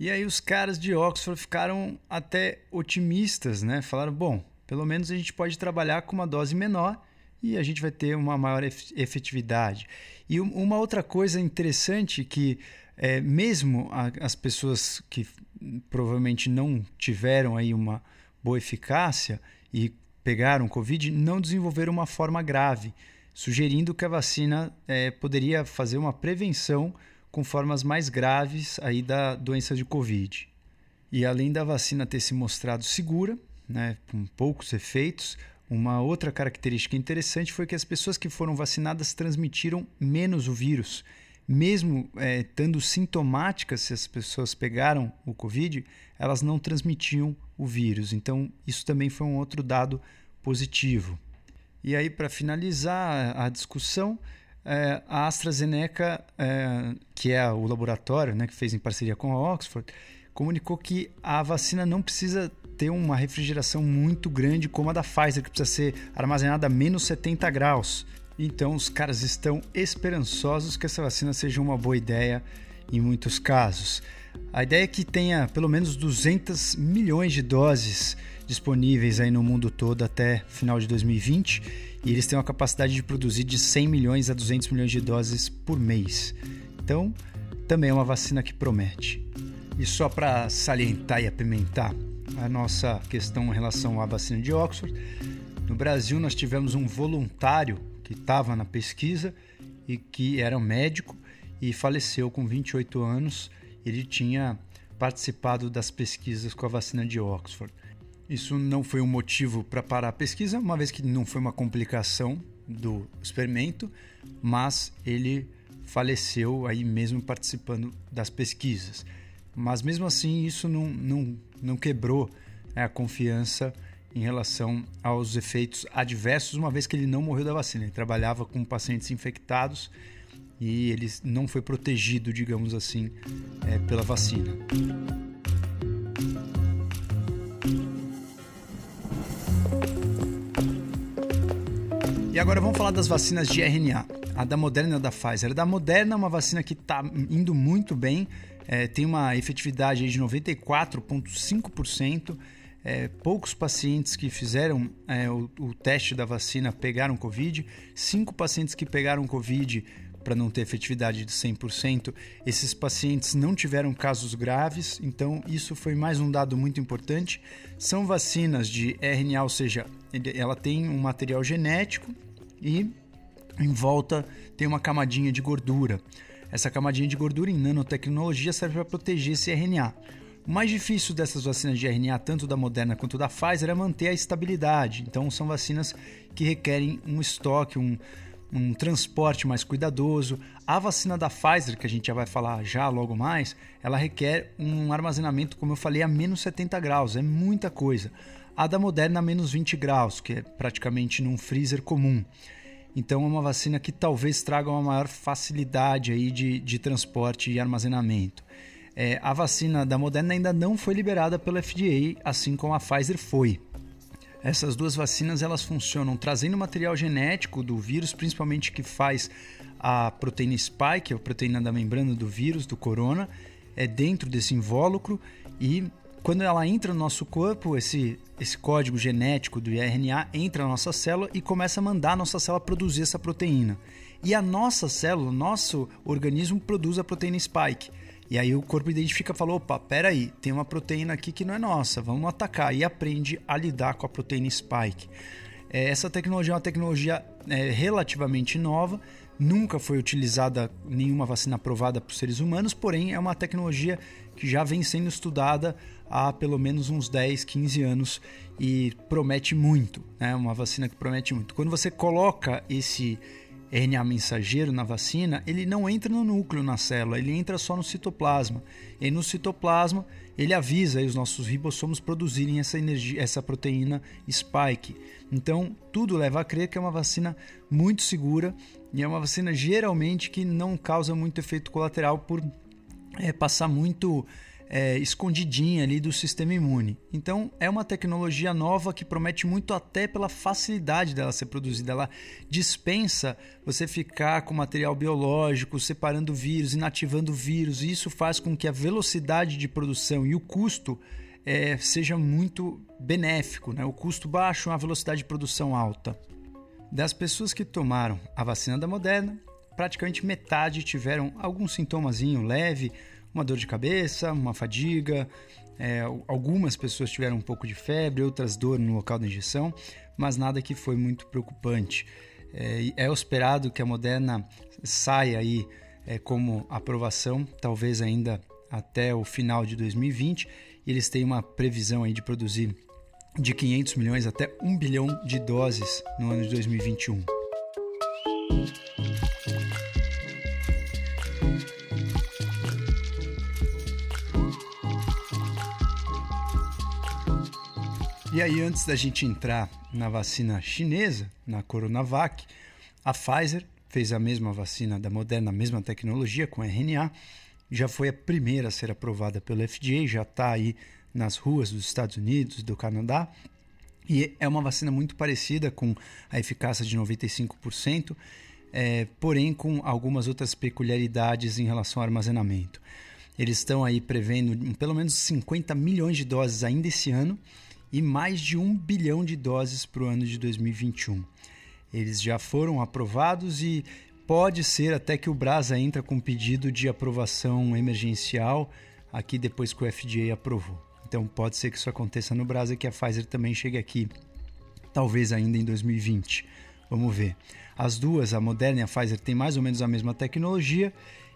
E aí os caras de Oxford ficaram até otimistas, né? Falaram, bom, pelo menos a gente pode trabalhar com uma dose menor e a gente vai ter uma maior efetividade. E uma outra coisa interessante que é, mesmo as pessoas que provavelmente não tiveram aí uma boa eficácia e pegaram Covid não desenvolveram uma forma grave, sugerindo que a vacina é, poderia fazer uma prevenção com formas mais graves aí da doença de Covid. E além da vacina ter se mostrado segura, né, com poucos efeitos, uma outra característica interessante foi que as pessoas que foram vacinadas transmitiram menos o vírus. Mesmo é, estando sintomáticas, se as pessoas pegaram o Covid, elas não transmitiam o vírus. Então, isso também foi um outro dado positivo. E aí, para finalizar a discussão, é, a AstraZeneca, é, que é o laboratório né, que fez em parceria com a Oxford, comunicou que a vacina não precisa ter uma refrigeração muito grande como a da Pfizer, que precisa ser armazenada a menos 70 graus. Então, os caras estão esperançosos que essa vacina seja uma boa ideia em muitos casos. A ideia é que tenha pelo menos 200 milhões de doses disponíveis aí no mundo todo até final de 2020 e eles têm uma capacidade de produzir de 100 milhões a 200 milhões de doses por mês. Então, também é uma vacina que promete. E só para salientar e apimentar a nossa questão em relação à vacina de Oxford, no Brasil nós tivemos um voluntário que estava na pesquisa e que era um médico e faleceu com 28 anos. Ele tinha participado das pesquisas com a vacina de Oxford. Isso não foi um motivo para parar a pesquisa, uma vez que não foi uma complicação do experimento, mas ele faleceu aí mesmo participando das pesquisas. Mas mesmo assim, isso não, não, não quebrou né, a confiança em relação aos efeitos adversos, uma vez que ele não morreu da vacina. Ele trabalhava com pacientes infectados e ele não foi protegido, digamos assim, é, pela vacina. E agora vamos falar das vacinas de RNA. A da Moderna e da Pfizer. A da Moderna é uma vacina que está indo muito bem, é, tem uma efetividade de 94,5%. É, poucos pacientes que fizeram é, o, o, teste da vacina pegaram Covid, cinco pacientes que pegaram Covid para não ter efetividade de 100%, esses pacientes não tiveram casos graves, então isso foi mais um dado muito importante. São vacinas de RNA, ou seja, ela tem um material genético e em volta tem uma camadinha de gordura. Essa camadinha de gordura em nanotecnologia serve para proteger esse RNA. O mais difícil dessas vacinas de RNA, tanto da Moderna quanto da Pfizer, é manter a estabilidade. Então, são vacinas que requerem um estoque, um, um transporte mais cuidadoso. A vacina da Pfizer, que a gente já vai falar já logo mais, ela requer um armazenamento, como eu falei, a menos 70 graus. É muita coisa. A da Moderna, a menos 20 graus, que é praticamente num freezer comum. Então é uma vacina que talvez traga uma maior facilidade aí de, de transporte e armazenamento. É, a vacina da Moderna ainda não foi liberada pelo FDA, assim como a Pfizer foi. Essas duas vacinas elas funcionam trazendo material genético do vírus, principalmente que faz a proteína spike, a proteína da membrana do vírus, do corona, é dentro desse invólucro e quando ela entra no nosso corpo, esse, esse código genético do RNA entra na nossa célula e começa a mandar a nossa célula produzir essa proteína. E a nossa célula, nosso organismo produz a proteína spike. E aí o corpo identifica e fala: opa, peraí, tem uma proteína aqui que não é nossa, vamos atacar. E aprende a lidar com a proteína spike. É, essa tecnologia é uma tecnologia é, relativamente nova, nunca foi utilizada nenhuma vacina aprovada para os seres humanos, porém é uma tecnologia que já vem sendo estudada há pelo menos uns 10, 15 anos e promete muito, né? Uma vacina que promete muito. Quando você coloca esse RNA mensageiro na vacina, ele não entra no núcleo na célula, ele entra só no citoplasma. E no citoplasma, ele avisa os nossos ribossomos produzirem essa energia, essa proteína spike. Então, tudo leva a crer que é uma vacina muito segura e é uma vacina geralmente que não causa muito efeito colateral por é, passar muito é, escondidinha ali do sistema imune. Então é uma tecnologia nova que promete muito até pela facilidade dela ser produzida. Ela dispensa você ficar com material biológico, separando vírus, inativando vírus. E isso faz com que a velocidade de produção e o custo é, seja muito benéfico. Né? O custo baixo, a velocidade de produção alta. Das pessoas que tomaram a vacina da Moderna, praticamente metade tiveram algum sintomazinho leve, uma dor de cabeça, uma fadiga. É, algumas pessoas tiveram um pouco de febre, outras dor no local da injeção, mas nada que foi muito preocupante. É, é esperado que a Moderna saia aí é, como aprovação, talvez ainda até o final de 2020. E eles têm uma previsão aí de produzir de 500 milhões até 1 bilhão de doses no ano de 2021. E aí, antes da gente entrar na vacina chinesa, na Coronavac, a Pfizer fez a mesma vacina da Moderna, a mesma tecnologia com RNA, já foi a primeira a ser aprovada pelo FDA, já está aí nas ruas dos Estados Unidos, do Canadá, e é uma vacina muito parecida com a eficácia de 95%, é, porém com algumas outras peculiaridades em relação ao armazenamento. Eles estão aí prevendo pelo menos 50 milhões de doses ainda esse ano e mais de um bilhão de doses para o ano de 2021. Eles já foram aprovados e pode ser até que o Brasa entra com pedido de aprovação emergencial aqui depois que o FDA aprovou. Então pode ser que isso aconteça no Brasa e que a Pfizer também chegue aqui, talvez ainda em 2020. Vamos ver. As duas, a Moderna e a Pfizer, têm mais ou menos a mesma tecnologia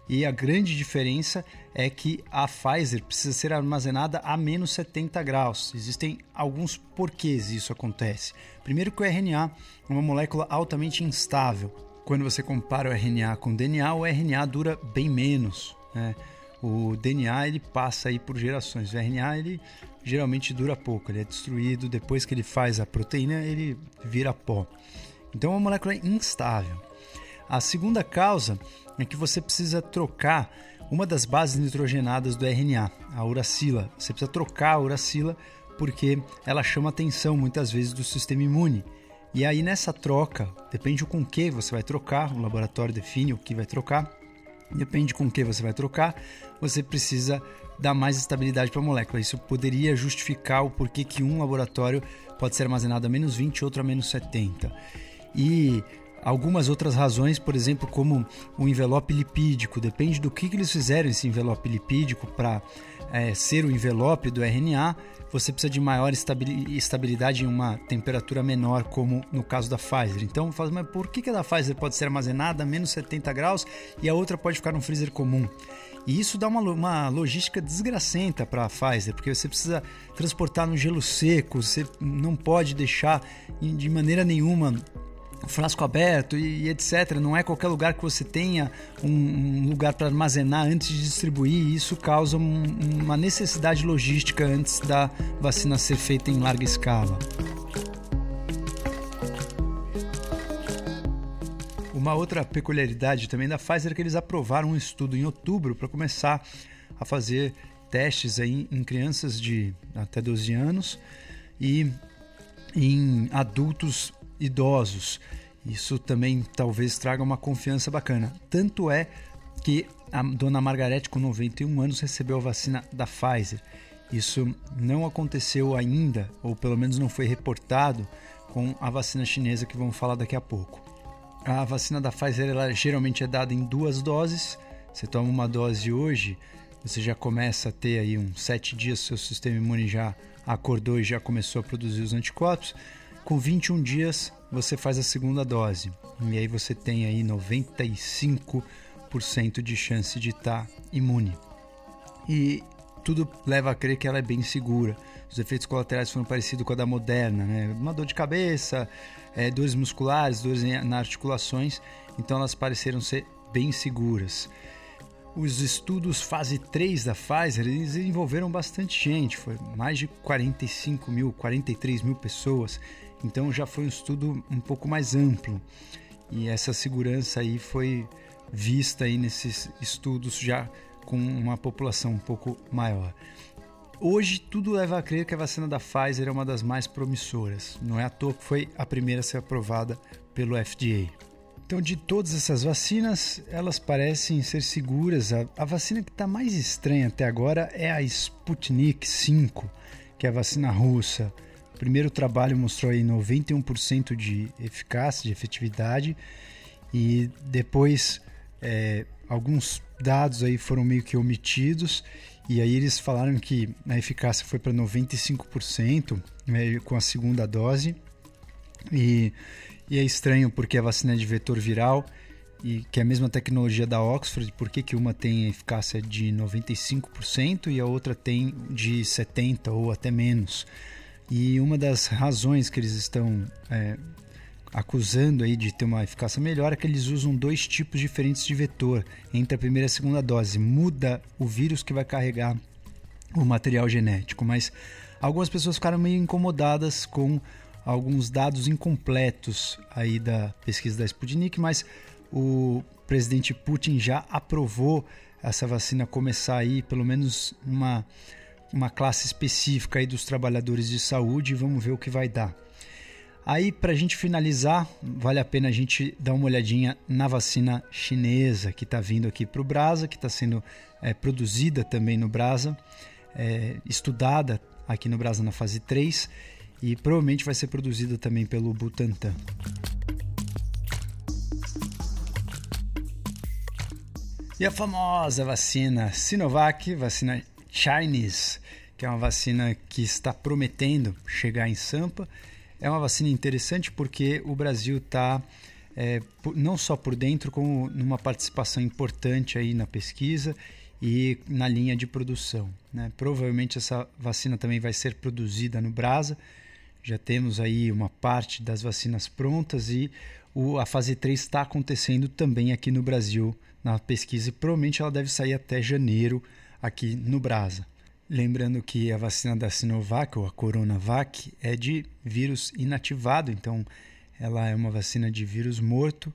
E a grande diferença é que a Pfizer precisa ser armazenada a menos 70 graus. Existem alguns porquês isso acontece. Primeiro que o RNA é uma molécula altamente instável. Quando você compara o RNA com o DNA, o RNA dura bem menos. Né? O DNA ele passa aí por gerações. O RNA ele geralmente dura pouco, ele é destruído depois que ele faz a proteína, ele vira pó. Então é uma molécula instável. A segunda causa é que você precisa trocar uma das bases nitrogenadas do RNA, a uracila. Você precisa trocar a uracila porque ela chama atenção muitas vezes do sistema imune. E aí nessa troca, depende com que você vai trocar, o laboratório define o que vai trocar. Depende com que você vai trocar, você precisa dar mais estabilidade para a molécula. Isso poderia justificar o porquê que um laboratório pode ser armazenado a menos 20 outro a menos 70. E algumas outras razões, por exemplo, como o envelope lipídico, depende do que, que eles fizeram esse envelope lipídico para é, ser o envelope do RNA, você precisa de maior estabilidade em uma temperatura menor, como no caso da Pfizer. Então, mas por que, que a da Pfizer pode ser armazenada a menos 70 graus e a outra pode ficar num freezer comum? E isso dá uma, uma logística desgracenta para a Pfizer, porque você precisa transportar no gelo seco, você não pode deixar de maneira nenhuma frasco aberto e, etc. Não é qualquer lugar que você tenha um, um lugar para armazenar antes de distribuir. E isso causa um, uma necessidade logística antes da vacina ser feita em larga escala. Uma outra peculiaridade também da Pfizer é que eles aprovaram um estudo em outubro para começar a fazer testes aí em crianças de até 12 anos e em adultos idosos. Isso também talvez traga uma confiança bacana. Tanto é que a dona Margarete, com 91 anos, recebeu a vacina da Pfizer. Isso não aconteceu ainda, ou pelo menos não foi reportado, com a vacina chinesa que vamos falar daqui a pouco. A vacina da Pfizer ela geralmente é dada em duas doses. Você toma uma dose hoje, você já começa a ter aí uns sete dias, seu sistema imune já acordou e já começou a produzir os anticorpos. Com 21 dias você faz a segunda dose e aí você tem aí 95% de chance de estar tá imune. E tudo leva a crer que ela é bem segura. Os efeitos colaterais foram parecidos com a da Moderna, né? Uma dor de cabeça, é, dores musculares, dores nas articulações, então elas pareceram ser bem seguras. Os estudos fase 3 da Pfizer eles envolveram bastante gente, foi mais de 45 mil, 43 mil pessoas. Então já foi um estudo um pouco mais amplo e essa segurança aí foi vista aí nesses estudos já com uma população um pouco maior. Hoje tudo leva a crer que a vacina da Pfizer é uma das mais promissoras. Não é à toa que foi a primeira a ser aprovada pelo FDA. Então, de todas essas vacinas, elas parecem ser seguras. A, a vacina que está mais estranha até agora é a Sputnik 5, que é a vacina russa. O primeiro trabalho mostrou aí 91% de eficácia, de efetividade, e depois é, alguns dados aí foram meio que omitidos, e aí eles falaram que a eficácia foi para 95% né, com a segunda dose, e, e, é estranho porque a vacina é de vetor viral, e que é a mesma tecnologia da Oxford, por que, que uma tem eficácia de 95% e a outra tem de 70% ou até menos? E uma das razões que eles estão é, acusando aí de ter uma eficácia melhor é que eles usam dois tipos diferentes de vetor entre a primeira e a segunda dose. Muda o vírus que vai carregar o material genético, mas algumas pessoas ficaram meio incomodadas com alguns dados incompletos aí da pesquisa da Sputnik, mas o presidente Putin já aprovou essa vacina começar aí pelo menos uma uma classe específica aí dos trabalhadores de saúde e vamos ver o que vai dar. Aí, para a gente finalizar, vale a pena a gente dar uma olhadinha na vacina chinesa que está vindo aqui para o Brasa, que está sendo é, produzida também no Brasa, é, estudada aqui no Brasa na fase 3 e provavelmente vai ser produzida também pelo Butantan. E a famosa vacina Sinovac, vacina Chinese, que é uma vacina que está prometendo chegar em Sampa. É uma vacina interessante porque o Brasil está é, não só por dentro, como numa participação importante aí na pesquisa e na linha de produção. Né? Provavelmente essa vacina também vai ser produzida no Brasa. Já temos aí uma parte das vacinas prontas e o, a fase 3 está acontecendo também aqui no Brasil na pesquisa e provavelmente ela deve sair até janeiro aqui no Brasa. Lembrando que a vacina da Sinovac, ou a Coronavac, é de vírus inativado, então ela é uma vacina de vírus morto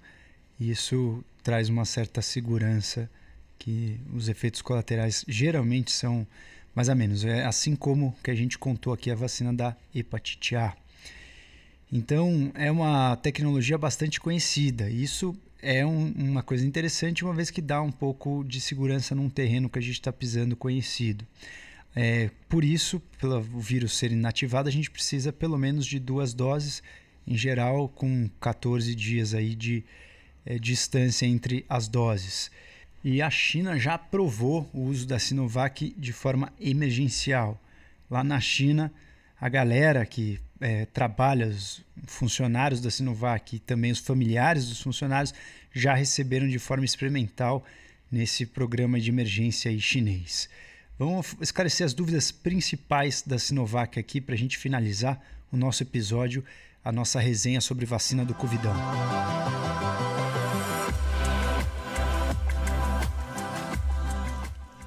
e isso traz uma certa segurança que os efeitos colaterais geralmente são mais ou menos, é assim como que a gente contou aqui a vacina da hepatite A. Então, é uma tecnologia bastante conhecida. Isso é um, uma coisa interessante, uma vez que dá um pouco de segurança num terreno que a gente está pisando conhecido. É, por isso, pelo vírus ser inativado, a gente precisa pelo menos de duas doses, em geral com 14 dias aí de é, distância entre as doses. E a China já aprovou o uso da Sinovac de forma emergencial. Lá na China, a galera que é, trabalha, os funcionários da Sinovac e também os familiares dos funcionários já receberam de forma experimental nesse programa de emergência chinês. Vamos esclarecer as dúvidas principais da Sinovac aqui para a gente finalizar o nosso episódio, a nossa resenha sobre vacina do Covidão.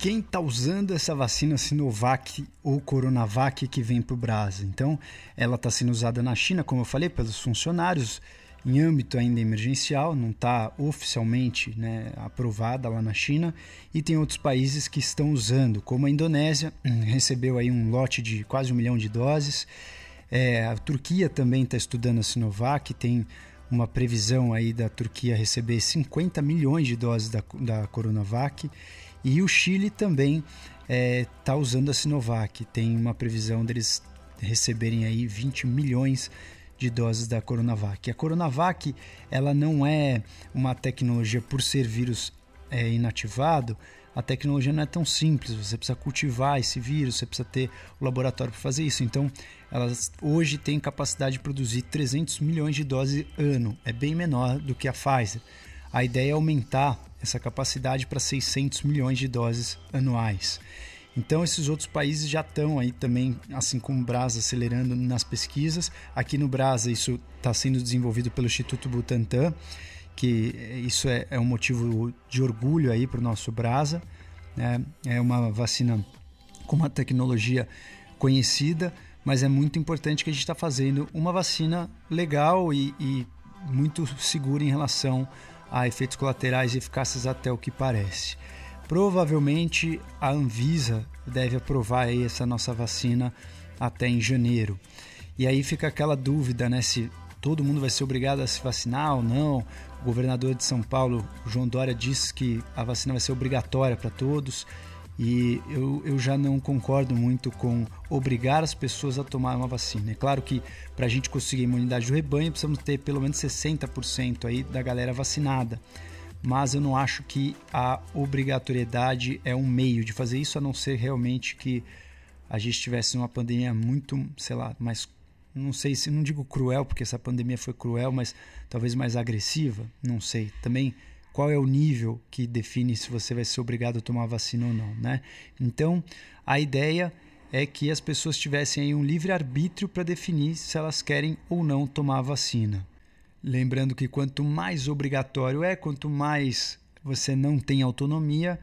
Quem está usando essa vacina Sinovac ou Coronavac que vem para o Brasil. Então, ela está sendo usada na China, como eu falei, pelos funcionários, em âmbito ainda emergencial, não está oficialmente né, aprovada lá na China, e tem outros países que estão usando, como a Indonésia, recebeu aí um lote de quase um milhão de doses. É, a Turquia também está estudando a Sinovac, tem uma previsão aí da Turquia receber 50 milhões de doses da, da Coronavac. E o Chile também está é, tá usando a Sinovac, tem uma previsão deles receberem aí 20 milhões de doses da Coronavac. A Coronavac ela não é uma tecnologia por ser vírus é, inativado, a tecnologia não é tão simples. Você precisa cultivar esse vírus, você precisa ter o laboratório para fazer isso. Então, elas hoje têm capacidade de produzir 300 milhões de doses ano. É bem menor do que a Pfizer. A ideia é aumentar essa capacidade para 600 milhões de doses anuais. Então esses outros países já estão aí também, assim como o Brasa, acelerando nas pesquisas. Aqui no Brasa isso está sendo desenvolvido pelo Instituto Butantan, que isso é, é um motivo de orgulho aí para o nosso Brasa. Né? É uma vacina com uma tecnologia conhecida, mas é muito importante que a gente está fazendo uma vacina legal e, e muito segura em relação a efeitos colaterais eficazes até o que parece. Provavelmente a Anvisa deve aprovar essa nossa vacina até em janeiro. E aí fica aquela dúvida, né, se todo mundo vai ser obrigado a se vacinar ou não. O governador de São Paulo, João Dória, disse que a vacina vai ser obrigatória para todos. E eu, eu já não concordo muito com obrigar as pessoas a tomar uma vacina. É claro que para a gente conseguir a imunidade do rebanho, precisamos ter pelo menos 60% aí da galera vacinada. Mas eu não acho que a obrigatoriedade é um meio de fazer isso, a não ser realmente que a gente tivesse uma pandemia muito, sei lá, mais não sei se não digo cruel porque essa pandemia foi cruel, mas talvez mais agressiva, não sei. Também qual é o nível que define se você vai ser obrigado a tomar vacina ou não, né? Então, a ideia é que as pessoas tivessem aí um livre arbítrio para definir se elas querem ou não tomar a vacina. Lembrando que quanto mais obrigatório é, quanto mais você não tem autonomia,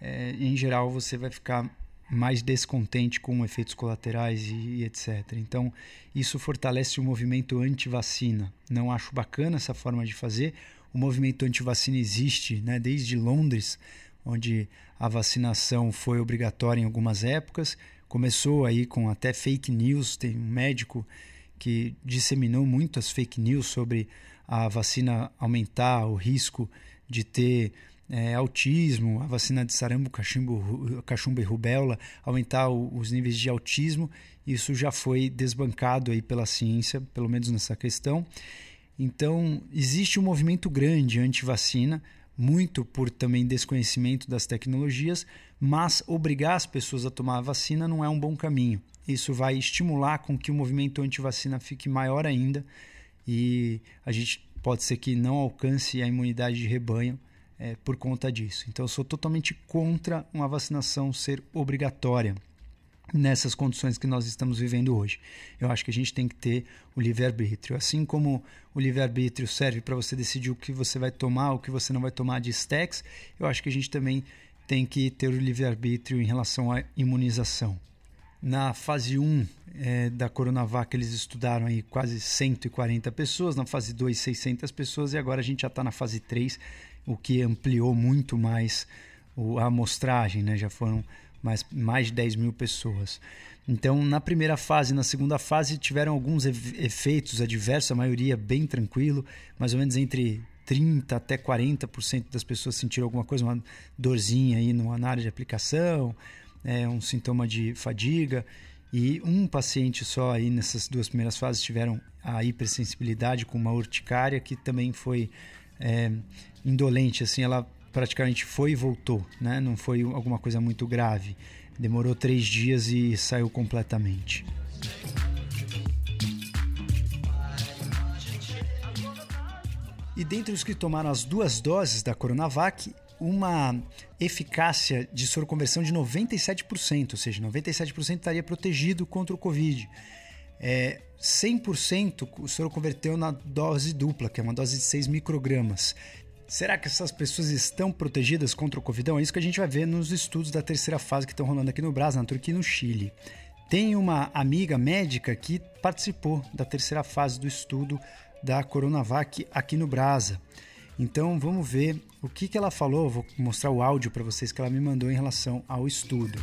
é, em geral você vai ficar mais descontente com efeitos colaterais e, e, etc. Então, isso fortalece o movimento anti-vacina. Não acho bacana essa forma de fazer, o movimento anti-vacina existe né, desde Londres, onde a vacinação foi obrigatória em algumas épocas. Começou aí com até fake news. Tem um médico que disseminou muitas fake news sobre a vacina aumentar o risco de ter é, autismo, a vacina de sarampo, cachumbo, e rubéola, aumentar o, os níveis de autismo. Isso já foi desbancado aí pela ciência, pelo menos nessa questão. Então, existe um movimento grande anti-vacina, muito por também desconhecimento das tecnologias, mas obrigar as pessoas a tomar a vacina não é um bom caminho. Isso vai estimular com que o movimento anti-vacina fique maior ainda e a gente pode ser que não alcance a imunidade de rebanho é, por conta disso. Então, eu sou totalmente contra uma vacinação ser obrigatória nessas condições que nós estamos vivendo hoje. Eu acho que a gente tem que ter o livre-arbítrio. Assim como o livre-arbítrio serve para você decidir o que você vai tomar, o que você não vai tomar de stacks, eu acho que a gente também tem que ter o livre-arbítrio em relação à imunização. Na fase 1 é, da Coronavac, eles estudaram aí quase 140 pessoas, na fase 2, 600 pessoas, e agora a gente já está na fase 3, o que ampliou muito mais a amostragem, né? já foram mais, mais de 10 mil pessoas. Então, na primeira fase e na segunda fase, tiveram alguns efeitos adversos, a maioria bem tranquilo, mais ou menos entre 30% até 40% das pessoas sentiram alguma coisa, uma dorzinha aí na área de aplicação, é, um sintoma de fadiga. E um paciente só aí nessas duas primeiras fases tiveram a hipersensibilidade com uma urticária que também foi é, indolente, assim, ela praticamente foi e voltou, né? Não foi alguma coisa muito grave. Demorou três dias e saiu completamente. E dentre os que tomaram as duas doses da Coronavac, uma eficácia de soroconversão de 97%, ou seja, 97% estaria protegido contra o Covid. É, 100% o soro converteu na dose dupla, que é uma dose de 6 microgramas. Será que essas pessoas estão protegidas contra o Covidão? É isso que a gente vai ver nos estudos da terceira fase que estão rolando aqui no Brasil, na Turquia e no Chile. Tem uma amiga médica que participou da terceira fase do estudo da Coronavac aqui no Brasa. Então vamos ver o que, que ela falou. Vou mostrar o áudio para vocês que ela me mandou em relação ao estudo.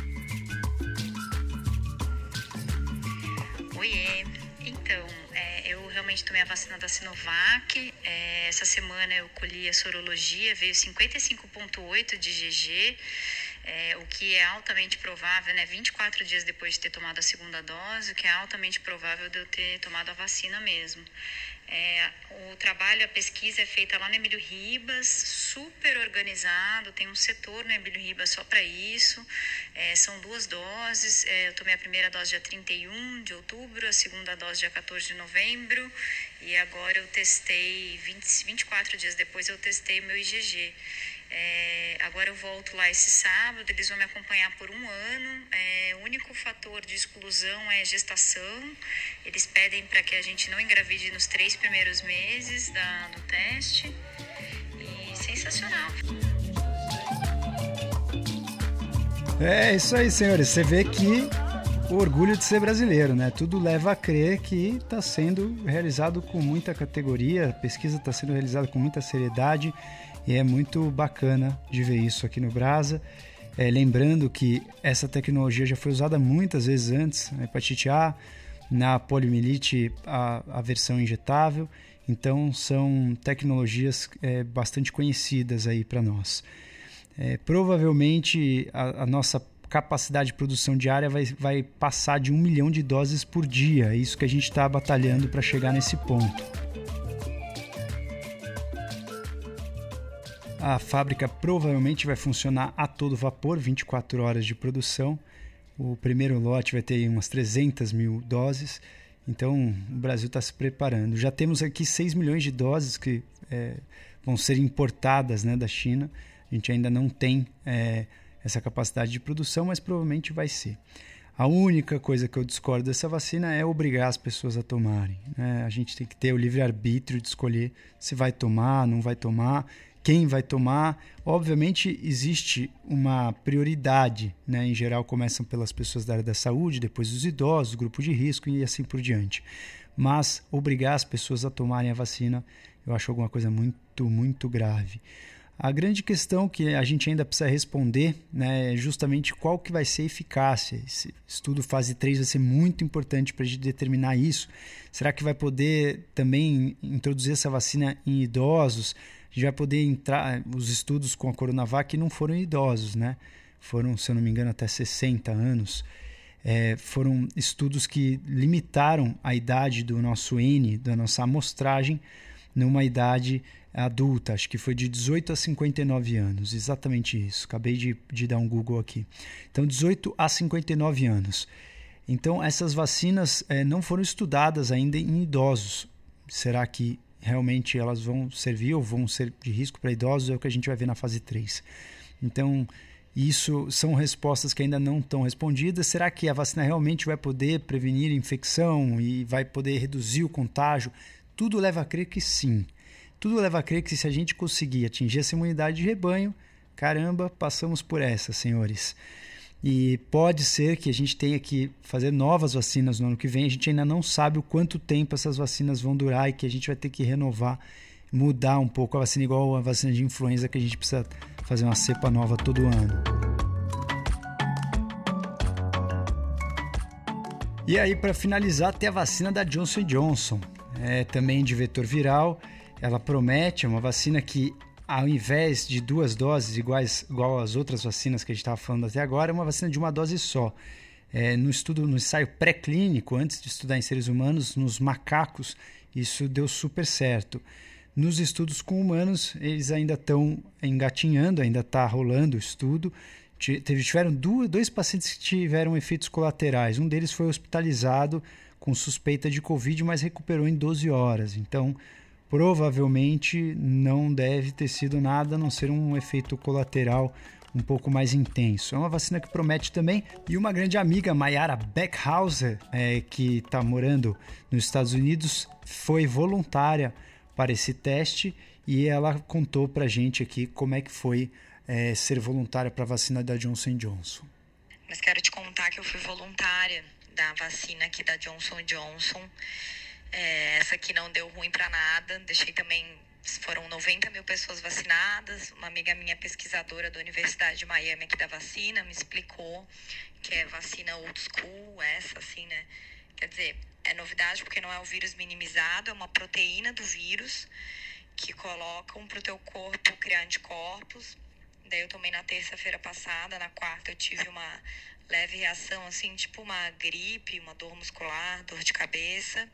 Tomei a vacina da Sinovac. É, essa semana eu colhi a sorologia, veio 55,8 de GG, é, o que é altamente provável, né? 24 dias depois de ter tomado a segunda dose, o que é altamente provável de eu ter tomado a vacina mesmo. É, o trabalho, a pesquisa é feita lá no Emílio Ribas, super organizado, tem um setor no Emílio Ribas só para isso. É, são duas doses. É, eu tomei a primeira dose dia 31 de outubro, a segunda dose dia 14 de novembro. E agora eu testei, 20, 24 dias depois, eu testei meu IgG. É, agora eu volto lá esse sábado, eles vão me acompanhar por um ano. É, o único fator de exclusão é gestação. Eles pedem para que a gente não engravide nos três primeiros meses da, do teste. E sensacional. É isso aí, senhores. Você vê que o orgulho de ser brasileiro, né? Tudo leva a crer que está sendo realizado com muita categoria, a pesquisa está sendo realizada com muita seriedade e é muito bacana de ver isso aqui no Brasa. É, lembrando que essa tecnologia já foi usada muitas vezes antes, na hepatite A, na poliomielite, a, a versão injetável. Então, são tecnologias é, bastante conhecidas aí para nós. É, provavelmente a, a, nossa capacidade de produção diária vai, vai passar de um milhão de doses por dia. É isso que a gente está batalhando para chegar nesse ponto. A fábrica provavelmente vai funcionar a todo vapor, 24 horas de produção. O primeiro lote vai ter umas 300 mil doses. Então o Brasil está se preparando. Já temos aqui 6 milhões de doses que é, vão ser importadas né, da China. A gente ainda não tem é, essa capacidade de produção, mas provavelmente vai ser. A única coisa que eu discordo dessa vacina é obrigar as pessoas a tomarem. Né? A gente tem que ter o livre-arbítrio de escolher se vai tomar, não vai tomar quem vai tomar. Obviamente, existe uma prioridade, né? em geral, começam pelas pessoas da área da saúde, depois os idosos, grupo de risco e assim por diante. Mas obrigar as pessoas a tomarem a vacina, eu acho alguma coisa muito, muito grave. A grande questão que a gente ainda precisa responder né, é justamente qual que vai ser a eficácia. Esse estudo fase 3 vai ser muito importante para a gente determinar isso. Será que vai poder também introduzir essa vacina em idosos? Gente vai poder entrar. Os estudos com a Coronavac não foram idosos, né? Foram, se eu não me engano, até 60 anos. É, foram estudos que limitaram a idade do nosso N, da nossa amostragem, numa idade adulta, acho que foi de 18 a 59 anos, exatamente isso. Acabei de, de dar um Google aqui. Então, 18 a 59 anos. Então, essas vacinas é, não foram estudadas ainda em idosos. Será que realmente elas vão servir ou vão ser de risco para idosos, é o que a gente vai ver na fase 3. Então, isso são respostas que ainda não estão respondidas. Será que a vacina realmente vai poder prevenir infecção e vai poder reduzir o contágio? Tudo leva a crer que sim. Tudo leva a crer que se a gente conseguir atingir essa imunidade de rebanho, caramba, passamos por essa, senhores. E pode ser que a gente tenha que fazer novas vacinas no ano que vem. A gente ainda não sabe o quanto tempo essas vacinas vão durar e que a gente vai ter que renovar, mudar um pouco a vacina, igual a vacina de influenza, que a gente precisa fazer uma cepa nova todo ano. E aí, para finalizar, tem a vacina da Johnson Johnson, é também de vetor viral. Ela promete é uma vacina que ao invés de duas doses iguais igual às outras vacinas que a gente estava falando até agora, é uma vacina de uma dose só. É, no estudo, no ensaio pré-clínico, antes de estudar em seres humanos, nos macacos, isso deu super certo. Nos estudos com humanos, eles ainda estão engatinhando, ainda está rolando o estudo. Tiveram duas, dois pacientes que tiveram efeitos colaterais. Um deles foi hospitalizado com suspeita de Covid, mas recuperou em 12 horas. Então, provavelmente não deve ter sido nada a não ser um efeito colateral um pouco mais intenso. É uma vacina que promete também. E uma grande amiga, Mayara Beckhauser, é, que está morando nos Estados Unidos, foi voluntária para esse teste e ela contou para gente aqui como é que foi é, ser voluntária para a vacina da Johnson Johnson. Mas quero te contar que eu fui voluntária da vacina aqui da Johnson Johnson é, essa aqui não deu ruim para nada. Deixei também. Foram 90 mil pessoas vacinadas. Uma amiga minha, pesquisadora da Universidade de Miami, aqui da vacina, me explicou que é vacina old school, essa, assim, né? Quer dizer, é novidade porque não é o vírus minimizado, é uma proteína do vírus que colocam para o teu corpo criar anticorpos. Daí eu tomei na terça-feira passada, na quarta eu tive uma leve reação, assim, tipo uma gripe, uma dor muscular, dor de cabeça.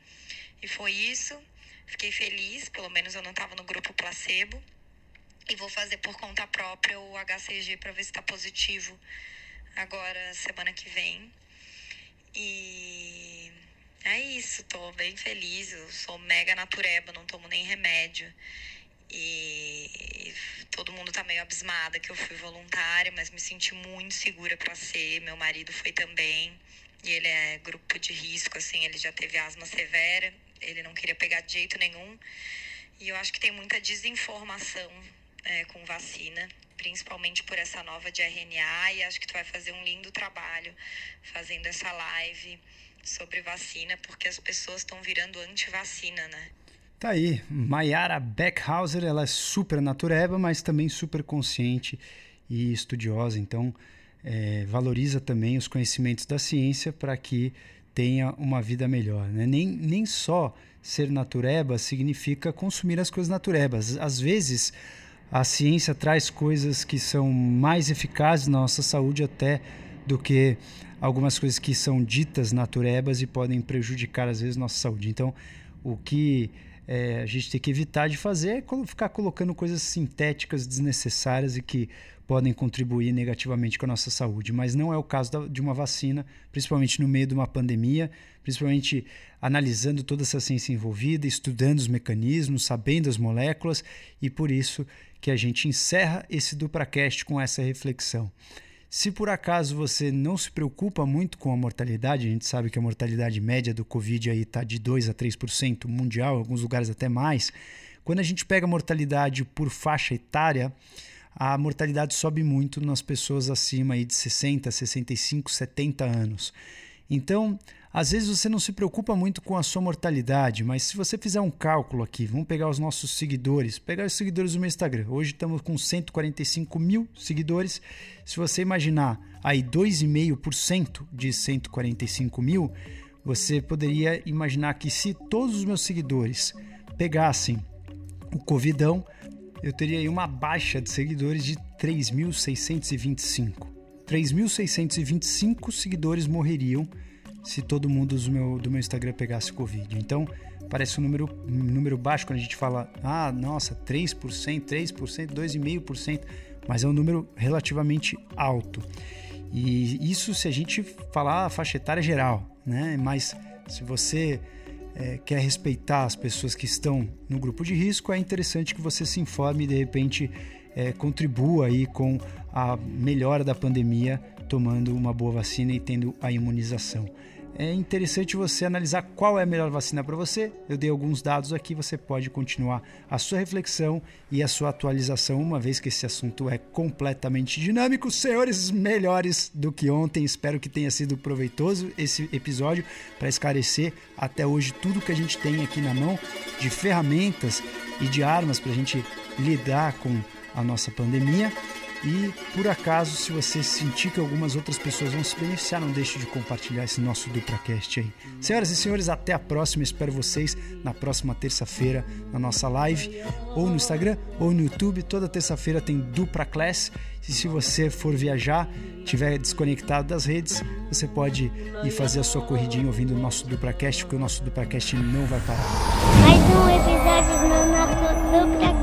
E foi isso. Fiquei feliz, pelo menos eu não estava no grupo placebo. E vou fazer por conta própria o HCG para ver se está positivo agora, semana que vem. E é isso, tô bem feliz. Eu sou mega natureba, não tomo nem remédio. E todo mundo tá meio abismada que eu fui voluntária, mas me senti muito segura para ser. Meu marido foi também. E ele é grupo de risco, assim, ele já teve asma severa ele não queria pegar de jeito nenhum. E eu acho que tem muita desinformação é, com vacina, principalmente por essa nova de RNA. E acho que tu vai fazer um lindo trabalho fazendo essa live sobre vacina, porque as pessoas estão virando anti-vacina, né? Tá aí, Mayara Beckhauser, ela é super natureba, mas também super consciente e estudiosa, então é, valoriza também os conhecimentos da ciência para que tenha uma vida melhor. Né? Nem, nem só ser natureba significa consumir as coisas naturebas. Às vezes, a ciência traz coisas que são mais eficazes na nossa saúde até do que algumas coisas que são ditas naturebas e podem prejudicar, às vezes, nossa saúde. Então, o que é, a gente tem que evitar de fazer é ficar colocando coisas sintéticas desnecessárias e que podem contribuir negativamente com a nossa saúde, mas não é o caso da, de uma vacina, principalmente no meio de uma pandemia, principalmente analisando toda essa ciência envolvida, estudando os mecanismos, sabendo as moléculas, e por isso que a gente encerra esse DupraCast com essa reflexão. Se por acaso você não se preocupa muito com a mortalidade, a gente sabe que a mortalidade média do Covid está de 2 a 3% mundial, em alguns lugares até mais. Quando a gente pega a mortalidade por faixa etária, a mortalidade sobe muito nas pessoas acima aí de 60, 65, 70 anos. Então, às vezes você não se preocupa muito com a sua mortalidade, mas se você fizer um cálculo aqui, vamos pegar os nossos seguidores, pegar os seguidores do meu Instagram. Hoje estamos com 145 mil seguidores. Se você imaginar aí 2,5% de 145 mil, você poderia imaginar que se todos os meus seguidores pegassem o Covidão, eu teria aí uma baixa de seguidores de 3.625. 3.625 seguidores morreriam se todo mundo do meu, do meu Instagram pegasse Covid. Então, parece um número, um número baixo quando a gente fala, ah, nossa, 3%, 3%, 2,5%, mas é um número relativamente alto. E isso se a gente falar a faixa etária geral, né? Mas se você é, quer respeitar as pessoas que estão no grupo de risco, é interessante que você se informe e de repente é, contribua aí com a melhora da pandemia, tomando uma boa vacina e tendo a imunização é interessante você analisar qual é a melhor vacina para você. Eu dei alguns dados aqui, você pode continuar a sua reflexão e a sua atualização, uma vez que esse assunto é completamente dinâmico. Senhores, melhores do que ontem. Espero que tenha sido proveitoso esse episódio para esclarecer até hoje tudo que a gente tem aqui na mão de ferramentas e de armas para a gente lidar com a nossa pandemia. E por acaso, se você sentir que algumas outras pessoas vão se beneficiar, não deixe de compartilhar esse nosso DupraCast aí. Senhoras e senhores, até a próxima. Espero vocês na próxima terça-feira na nossa live, ou no Instagram, ou no YouTube. Toda terça-feira tem Dupra Class. E se você for viajar, tiver desconectado das redes, você pode ir fazer a sua corridinha ouvindo o nosso DupraCast, porque o nosso DupraCast não vai parar. Mais um episódio no nosso DupraCast.